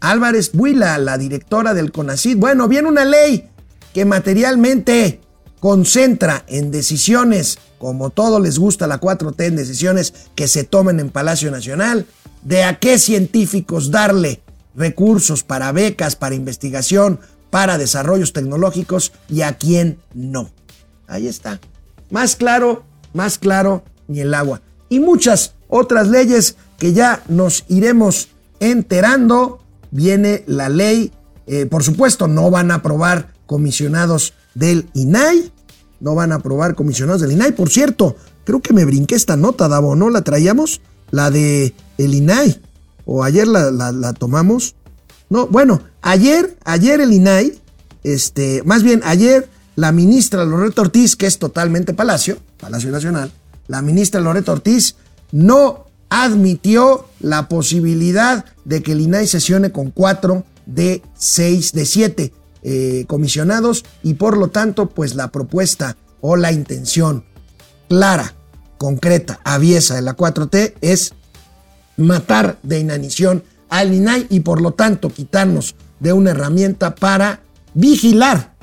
Álvarez Buila, la directora del CONACID. Bueno, viene una ley que materialmente concentra en decisiones, como todo les gusta la 4T, en decisiones que se tomen en Palacio Nacional, de a qué científicos darle recursos para becas, para investigación, para desarrollos tecnológicos y a quién no. Ahí está. Más claro, más claro ni el agua. Y muchas otras leyes que ya nos iremos enterando. Viene la ley, eh, por supuesto, no van a aprobar comisionados del INAI. No van a aprobar comisionados del INAI. Por cierto, creo que me brinqué esta nota, Davo, ¿no? La traíamos, la de el INAI. O ayer la, la tomamos. No, bueno, ayer, ayer el INAI, este, más bien ayer la ministra Loreto Ortiz, que es totalmente Palacio, Palacio Nacional, la ministra Loreto Ortiz no admitió la posibilidad de que el INAI sesione con cuatro de seis, de siete eh, comisionados y por lo tanto, pues la propuesta o la intención clara, concreta, aviesa de la 4T es matar de inanición al INAI y por lo tanto quitarnos de una herramienta para vigilar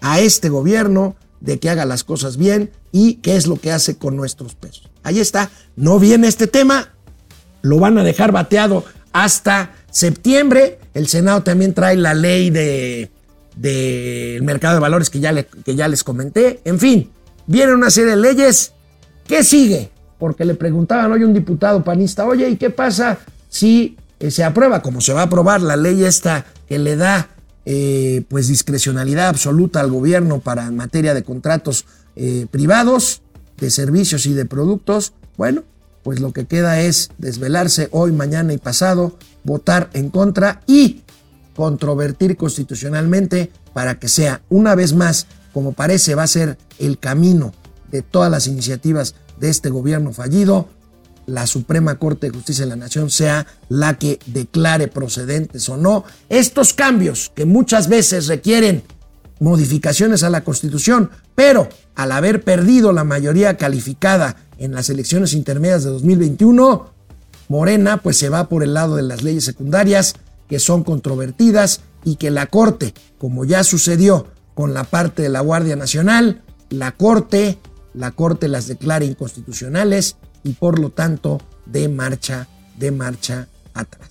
a este gobierno de que haga las cosas bien y qué es lo que hace con nuestros pesos. Ahí está, no viene este tema, lo van a dejar bateado hasta septiembre. El Senado también trae la ley de del mercado de valores que ya, que ya les comenté. En fin, viene una serie de leyes. ¿Qué sigue? Porque le preguntaban hoy un diputado panista, oye, ¿y qué pasa si eh, se aprueba, como se va a aprobar la ley esta que le da eh, pues discrecionalidad absoluta al gobierno para en materia de contratos eh, privados, de servicios y de productos, bueno, pues lo que queda es desvelarse hoy, mañana y pasado, votar en contra y controvertir constitucionalmente para que sea una vez más, como parece va a ser el camino de todas las iniciativas de este gobierno fallido, la Suprema Corte de Justicia de la Nación sea la que declare procedentes o no. Estos cambios que muchas veces requieren modificaciones a la Constitución, pero al haber perdido la mayoría calificada en las elecciones intermedias de 2021, Morena pues se va por el lado de las leyes secundarias que son controvertidas y que la Corte, como ya sucedió con la parte de la Guardia Nacional, la Corte, la Corte las declara inconstitucionales y por lo tanto de marcha, de marcha atrás.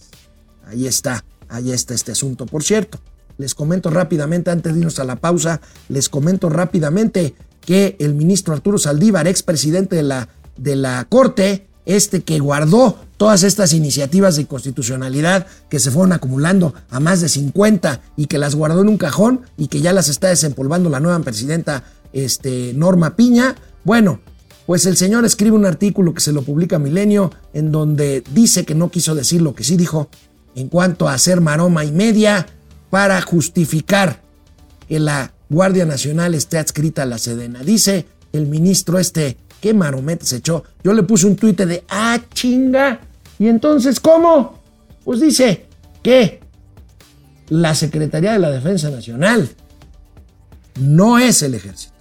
Ahí está, ahí está este asunto. Por cierto, les comento rápidamente, antes de irnos a la pausa, les comento rápidamente que el ministro Arturo Saldívar, expresidente de la, de la Corte, este que guardó todas estas iniciativas de constitucionalidad que se fueron acumulando a más de 50 y que las guardó en un cajón y que ya las está desempolvando la nueva presidenta este, Norma Piña. Bueno, pues el señor escribe un artículo que se lo publica Milenio en donde dice que no quiso decir lo que sí dijo en cuanto a hacer maroma y media para justificar que la Guardia Nacional esté adscrita a la Sedena. Dice el ministro este, qué maromete se echó. Yo le puse un tuit de, ah, chinga. ¿Y entonces cómo? Pues dice que la Secretaría de la Defensa Nacional no es el ejército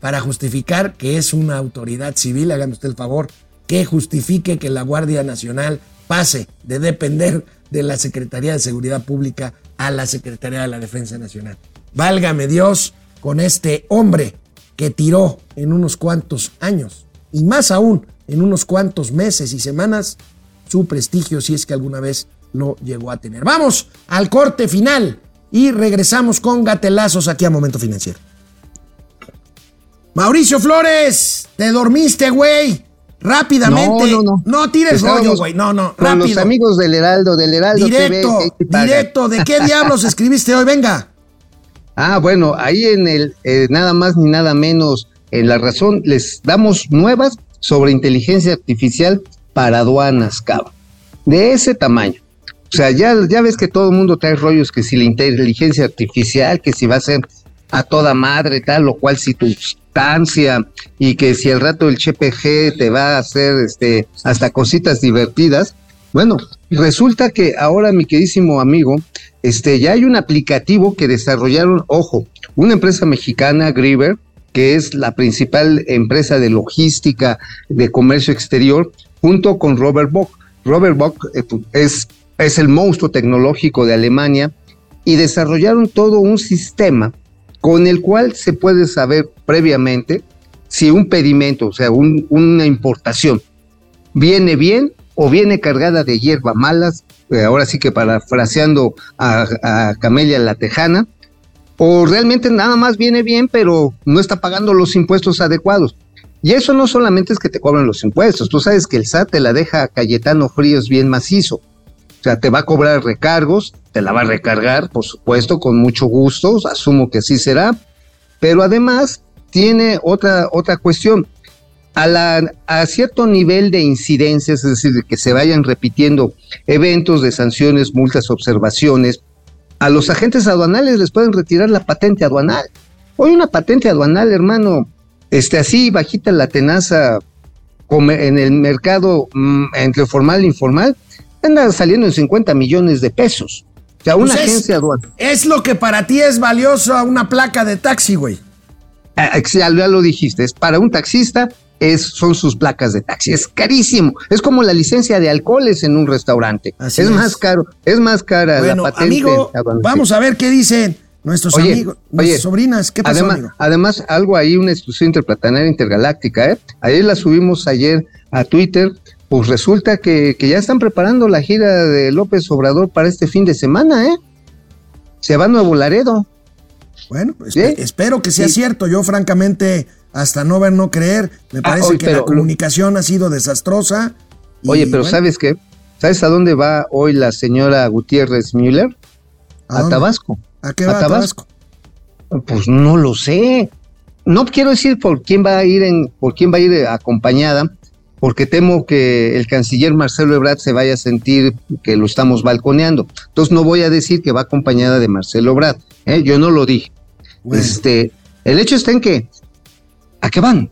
para justificar que es una autoridad civil, hágame usted el favor, que justifique que la Guardia Nacional pase de depender de la Secretaría de Seguridad Pública a la Secretaría de la Defensa Nacional. Válgame Dios con este hombre que tiró en unos cuantos años, y más aún en unos cuantos meses y semanas, su prestigio si es que alguna vez lo llegó a tener. Vamos al corte final y regresamos con gatelazos aquí a Momento Financiero. Mauricio Flores, te dormiste, güey. Rápidamente. No, no, no. No tires Estábamos rollo, güey. No, no, Con rápido. los amigos del Heraldo, del Heraldo directo, TV. directo. ¿De qué diablos (laughs) escribiste hoy? Venga. Ah, bueno, ahí en el eh, nada más ni nada menos en la razón les damos nuevas sobre inteligencia artificial para aduanas, cabrón. De ese tamaño. O sea, ya, ya ves que todo el mundo trae rollos que si la inteligencia artificial, que si va a ser a toda madre, tal, lo cual si tu sustancia y que si al rato el CHPG te va a hacer este hasta cositas divertidas. Bueno, resulta que ahora mi queridísimo amigo, este ya hay un aplicativo que desarrollaron, ojo, una empresa mexicana, Griever, que es la principal empresa de logística de comercio exterior, junto con Robert Bock. Robert Bock eh, es, es el monstruo tecnológico de Alemania y desarrollaron todo un sistema con el cual se puede saber previamente si un pedimento, o sea, un- una importación, viene bien o viene cargada de hierba malas, eh, ahora sí que parafraseando a, a Camelia la Tejana, o realmente nada más viene bien, pero no está pagando los impuestos adecuados. Y eso no solamente es que te cobran los impuestos, tú sabes que el SAT te la deja a Cayetano Fríos bien macizo. O sea, te va a cobrar recargos, te la va a recargar, por supuesto, con mucho gusto, asumo que así será, pero además tiene otra, otra cuestión. A, la, a cierto nivel de incidencias, es decir, de que se vayan repitiendo eventos de sanciones, multas, observaciones, a los agentes aduanales les pueden retirar la patente aduanal. Hoy una patente aduanal, hermano, este así bajita la tenaza en el mercado mm, entre formal e informal, anda saliendo en 50 millones de pesos. O sea, una Pues es- agencia aduanal. Es lo que para ti es valioso a una placa de taxi, güey. Ah, Ya, lo dijiste, es para un taxista es, son sus placas de taxi. Es carísimo. Es como la licencia de alcoholes en un restaurante. Así es, es. más caro, es más cara Bueno, la patente. amigo, vamos a ver qué dicen nuestros Oye, amigos, oye, nuestras sobrinas. ¿Qué pasó, además, amigo? además, algo ahí, una exclusión interplanetaria intergaláctica, ¿eh? Ayer la subimos ayer a Twitter. Pues resulta que, que ya están preparando la gira de López Obrador para este fin de semana, ¿eh? Se va a Nuevo Laredo. Bueno, pues, ¿Sí? espero que sea Sí. cierto. Yo, francamente, hasta no ver, no creer, me Ah, parece oye, que la comunicación ha sido desastrosa. Oye, pero bueno, ¿sabes qué? ¿Sabes a dónde va hoy la señora Gutiérrez Müller? ¿A? Tabasco. ¿A qué va ¿A Tabasco? Pues no lo sé. No quiero decir por quién va a ir en, por quién va a ir acompañada, porque temo que el canciller Marcelo Ebrard se vaya a sentir que lo estamos balconeando. Entonces no voy a decir que va acompañada de Marcelo Ebrard. ¿eh? Yo no lo dije. Bueno. Este, el hecho está en que, ¿a qué van?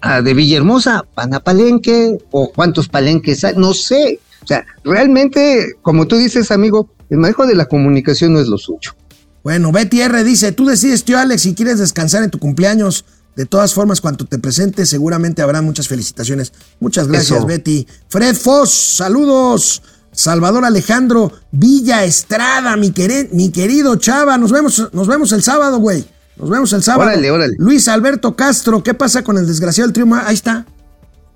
¿A de Villahermosa? ¿Van a Palenque? ¿O cuántos palenques hay? No sé. O sea, realmente, como tú dices, amigo, el manejo de la comunicación no es lo suyo. Bueno, Betty R dice, tú decides, tío Alex, si quieres descansar en tu cumpleaños. De todas formas, cuando te presentes, seguramente habrá muchas felicitaciones. Muchas gracias, Eso. Betty. Fred Foss, saludos. Salvador Alejandro Villa Estrada, mi, mi querido Chava. Nos vemos, nos vemos el sábado, güey. Nos vemos el sábado. Órale, órale. Luis Alberto Castro, ¿qué pasa con el desgraciado del? Ma- Ahí está.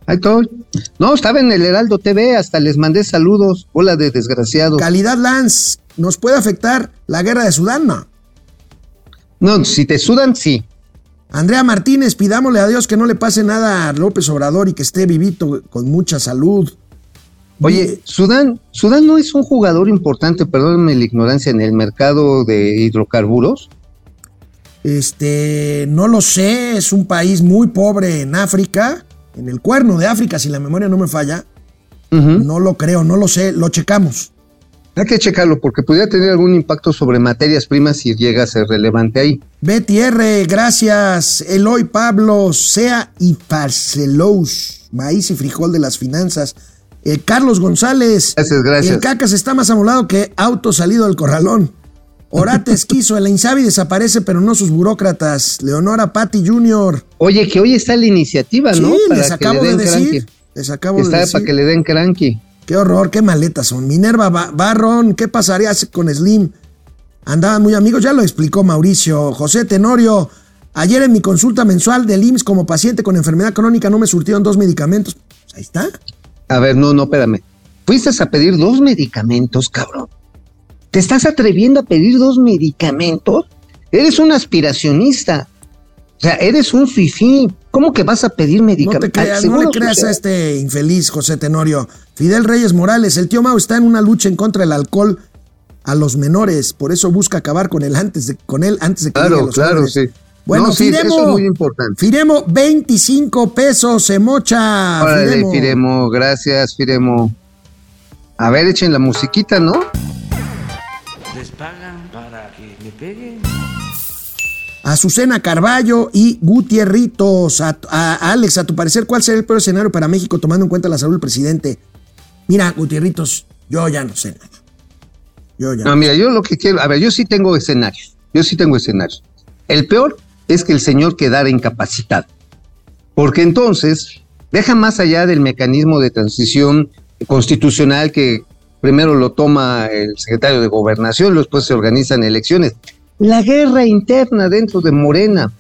Ahí estoy. No, estaba en el Heraldo TV, hasta les mandé saludos. Hola de desgraciados. Calidad Lance, ¿nos puede afectar la guerra de Sudán? No. No, si te sudan, sí. Andrea Martínez, pidámosle a Dios que no le pase nada a López Obrador y que esté vivito con mucha salud. Oye, Sudán, Sudán no es un jugador importante, perdónenme la ignorancia, en el mercado de hidrocarburos. Este, no lo sé, es un país muy pobre en África, en el cuerno de África, si la memoria no me falla. No lo creo, no lo sé, lo checamos. Hay que checarlo porque podría tener algún impacto sobre materias primas si llega a ser relevante ahí. Betty R, gracias. Eloy Pablo, Sea y Parcelous, maíz y frijol de las finanzas. Eh, Carlos González. Gracias, gracias. El cacas está más amolado que auto salido del corralón. Orate (laughs) Esquizo, el Insabi desaparece, pero no sus burócratas. Leonora Patti Jr. Oye, que hoy está la iniciativa, ¿no? Sí, Para les que acabo de decir. cranky. Les acabo de Está decir. para que le den cranky. Qué horror, qué maletas son. Minerva Ba- Barron, ¿qué pasaría con Slim? Andaban muy amigos, ya lo explicó Mauricio. José Tenorio, ayer en mi consulta mensual del IMSS como paciente con enfermedad crónica no me surtieron dos medicamentos. Ahí está. A ver, no, no, espérame. Fuiste a pedir dos medicamentos, cabrón. ¿Te estás atreviendo a pedir dos medicamentos? Eres un aspiracionista. O sea, eres un fifí. ¿Cómo que vas a pedir No medicamentos? te creas, no le creas a este infeliz José Tenorio. Fidel Reyes Morales, el tío Mau está en una lucha en contra del alcohol a los menores, por eso busca acabar con él antes de, con él antes de que llegue a Claro, los claro, sí. Bueno, No, sí, Firemo, eso es muy importante. Firemo, 25 pesos se mocha. Órale, Firemo. Firemo. gracias, Firemo. A ver, echen la musiquita, ¿no? Les pagan para que me peguen. Azucena Carballo y Gutierritos. A, a- Alex, a tu parecer, ¿cuál sería el peor escenario para México tomando en cuenta la salud del presidente? Mira, Gutierritos, yo ya no sé nada. Yo ya No, no. mira, yo lo que quiero, a ver, yo sí tengo escenarios, yo sí tengo escenarios. El peor es que el señor quedara incapacitado, porque entonces deja más allá del mecanismo de transición constitucional que primero lo toma el secretario de gobernación, después se organizan elecciones. La guerra interna dentro de Morena.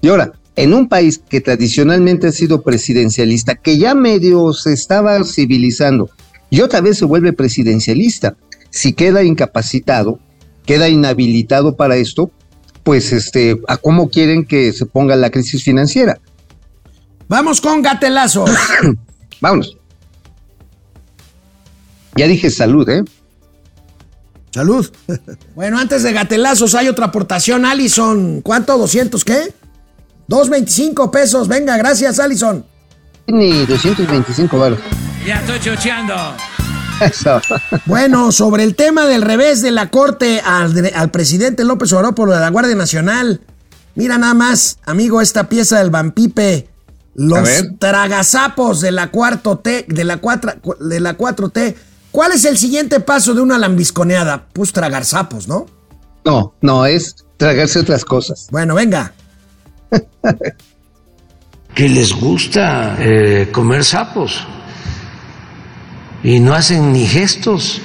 Y ahora, en un país que tradicionalmente ha sido presidencialista, que ya medio se estaba civilizando, y otra vez se vuelve presidencialista, si queda incapacitado, queda inhabilitado para esto, pues este, ¿a cómo quieren que se ponga la crisis financiera? Vamos con gatelazo. (coughs) Vámonos. Ya dije salud, ¿eh? Salud. (laughs) Bueno, antes de gatelazos hay otra aportación, Allison. ¿Cuánto? ¿200 qué? 225 pesos. Venga, gracias, Allison. Ni 225 baros. Ya estoy chocheando. Eso. (laughs) Bueno, sobre el tema del revés de la corte al, al presidente López Obrador por lo de la Guardia Nacional. Mira nada más, amigo, esta pieza del Vampipe. Los tragazapos de la cuarto T, de la, cuatra- de la 4T. ¿Cuál es el siguiente paso de una lambisconeada? Pues tragar sapos, ¿no? No, no, es tragarse otras cosas. Bueno, venga. (laughs) Que les gusta eh, comer sapos. Y no hacen ni gestos.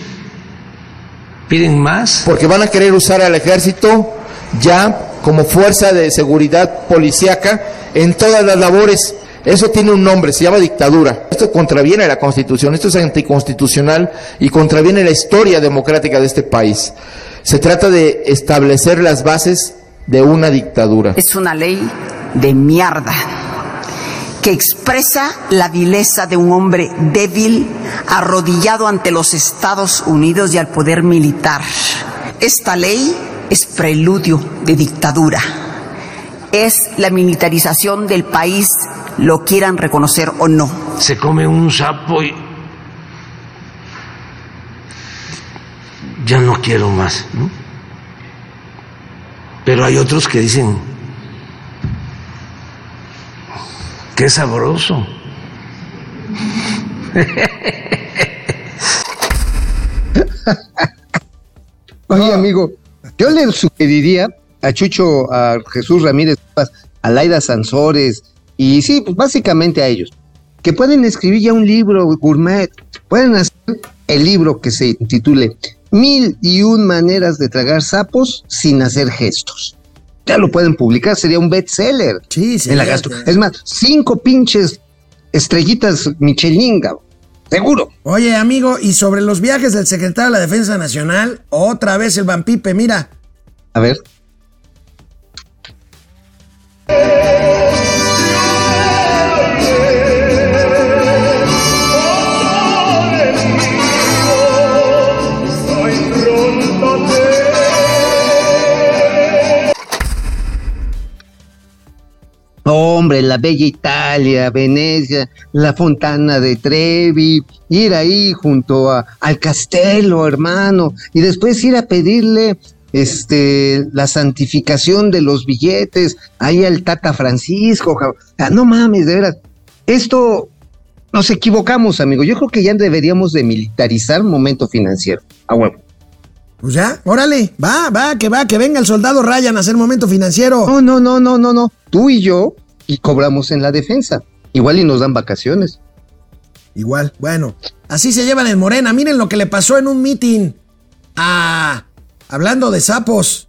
Piden más. porque van a querer usar al ejército ya como fuerza de seguridad policíaca en todas las labores. Eso tiene un nombre, se llama dictadura. Esto contraviene la Constitución, esto es anticonstitucional y contraviene la historia democrática de este país. Se trata de establecer las bases de una dictadura. Es una ley de mierda que expresa la vileza de un hombre débil arrodillado ante los Estados Unidos y al poder militar. Esta ley es preludio de dictadura. Es la militarización del país, lo quieran reconocer o no. Se come un sapo y ya no quiero más. ¿no? Pero hay otros que dicen, qué sabroso. (laughs) Oye, amigo, yo le sugeriría a Chucho, a Jesús Ramírez, a Laida Sansores y sí, pues básicamente a ellos, que pueden escribir ya un libro gourmet, pueden hacer el libro que se titule Mil y un maneras de tragar sapos sin hacer gestos. Ya lo pueden publicar, sería un bestseller Sí, sí. en la gastro. Es más, cinco pinches estrellitas Michelin, seguro. Oye, amigo, y sobre los viajes del secretario de la Defensa Nacional, otra vez el vampipe, mira. A ver. Hombre, la bella Italia, Venecia, la fontana de Trevi, ir ahí junto a, al castelo, hermano, y después ir a pedirle este la santificación de los billetes ahí al Tata Francisco. ah, No mames, de veras. Esto nos equivocamos, amigo. Yo creo que ya deberíamos de militarizar momento financiero. A huevo. Pues ya, órale, va, va, que va, que venga el soldado Ryan a hacer momento financiero. No, no, no, no, no, no. Tú y yo y cobramos en la defensa. Igual y nos dan vacaciones. Igual, bueno, así se llevan en Morena. Miren lo que le pasó en un meeting a. Hablando de sapos.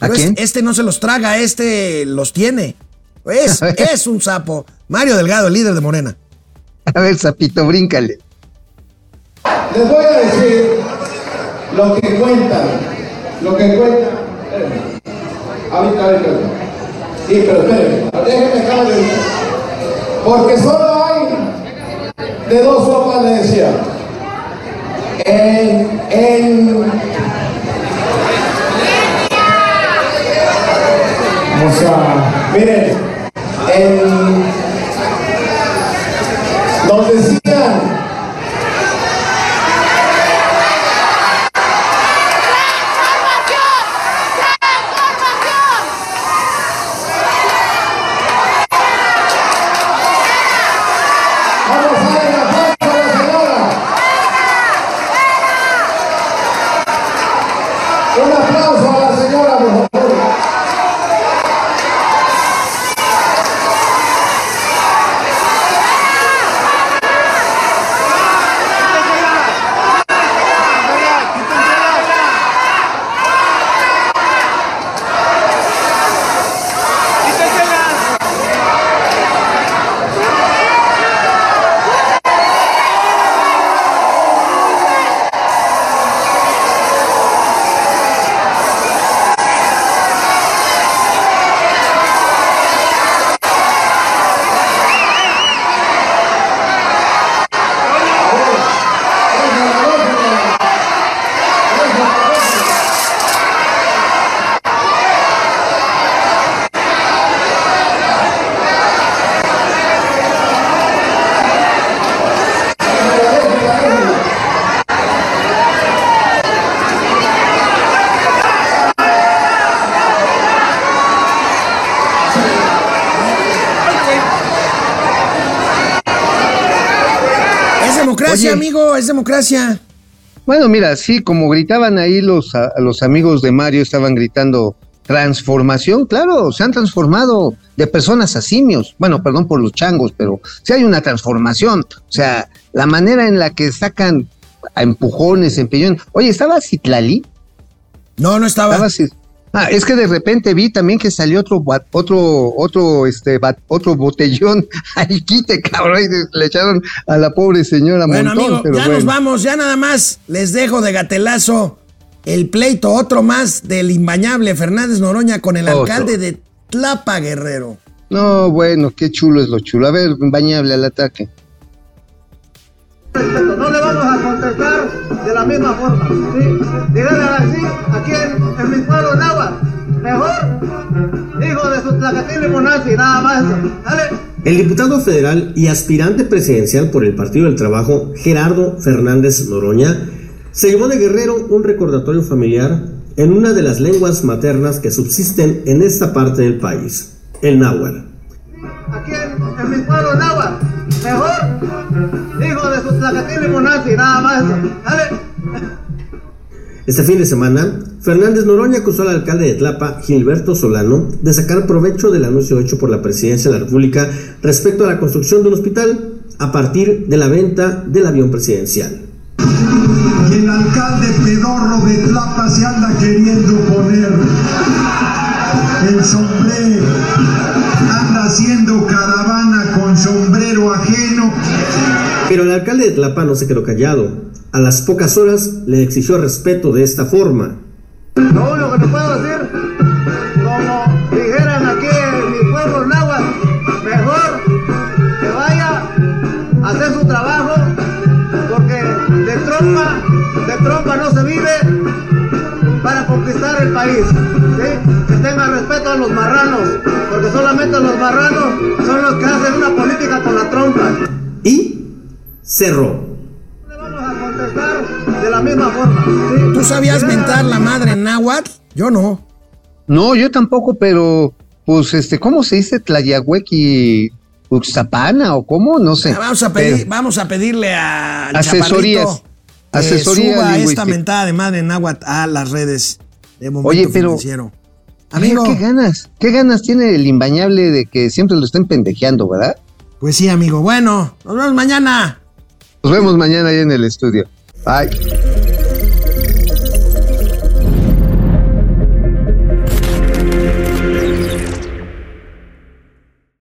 ¿A es- quién? este no se los traga, este los tiene. Es, (laughs) es un sapo. Mario Delgado, el líder de Morena. A ver, sapito, bríncale. Les voy a decir lo que cuentan, lo que cuentan. Ahorita, ahorita. Sí, pero espérenme, déjenme. Porque solo hay de dos sopas, le decía. En, en. O sea, miren, en. Democracia, Oye. amigo, es democracia. Bueno, mira, sí, como gritaban ahí los, a- los amigos de Mario, estaban gritando transformación, claro, se han transformado de personas a simios. Bueno, perdón por los changos, pero sí hay una transformación. O sea, la manera en la que sacan a empujones, empellones. Oye, ¿estaba Citlali? No, no estaba. Estaba Ah, es que de repente vi también que salió otro otro otro este otro botellón (laughs) al quite, cabrón, y le echaron a la pobre señora Bueno, montón, amigo, pero ya bueno. nos vamos, ya nada más les dejo de gatelazo el pleito, otro más del imbañable Fernández Noroña con el Otro. alcalde de Tlapa Guerrero. No, bueno, qué chulo es lo chulo. A ver, bañable al ataque. No le vamos a contestar de la misma forma. ¿sí? Díganle así, aquí en, en mi pueblo Nahua, mejor hijo de su tlacatín limonazi, nada más. Dale. El diputado federal y aspirante presidencial por el Partido del Trabajo, Gerardo Fernández Noroña, se llevó de Guerrero un recordatorio familiar en una de las lenguas maternas que subsisten en esta parte del país, el náhuatl. Aquí en, en mi pueblo Nahua, mejor hijo de su tlacatín limonazi, nada más. Dale. Este fin de semana, Fernández Noroña acusó al alcalde de Tlapa, Gilberto Solano, de sacar provecho del anuncio hecho por la presidencia de la República respecto a la construcción de un hospital a partir de la venta del avión presidencial. El alcalde pedorro de Tlapa se anda queriendo poner el sombrero, anda haciendo Pero el alcalde de Tlapa no se quedó callado. A las pocas horas le exigió respeto de esta forma. Lo único que te puedo decir, como dijeran aquí en mi pueblo Náhuatl, mejor que vaya a hacer su trabajo, porque de trompa, de trompa no se vive para conquistar el país. ¿sí? Que tenga respeto a los marranos, porque solamente los marranos son los que hacen una política con la trompa. Y cerró. Contestar de la misma forma. ¿sí? ¿Tú sabías mentar la madre en náhuatl? Yo no. No, yo tampoco, pero pues este, ¿cómo se dice Tlayahuequi Uxapana o cómo? No sé. Vamos a, pedir, Pero- vamos a pedirle a Asesorías. Asesoría suba esta lingüística. mentada de madre en náhuatl a las redes de momento Oye, pero- financiero. A Amigo. ¿qué ganas? ¿Qué ganas tiene el imbañable de que siempre lo estén pendejeando, verdad? Pues sí, amigo. Bueno, nos vemos mañana. Nos vemos mañana ahí en el estudio. Bye.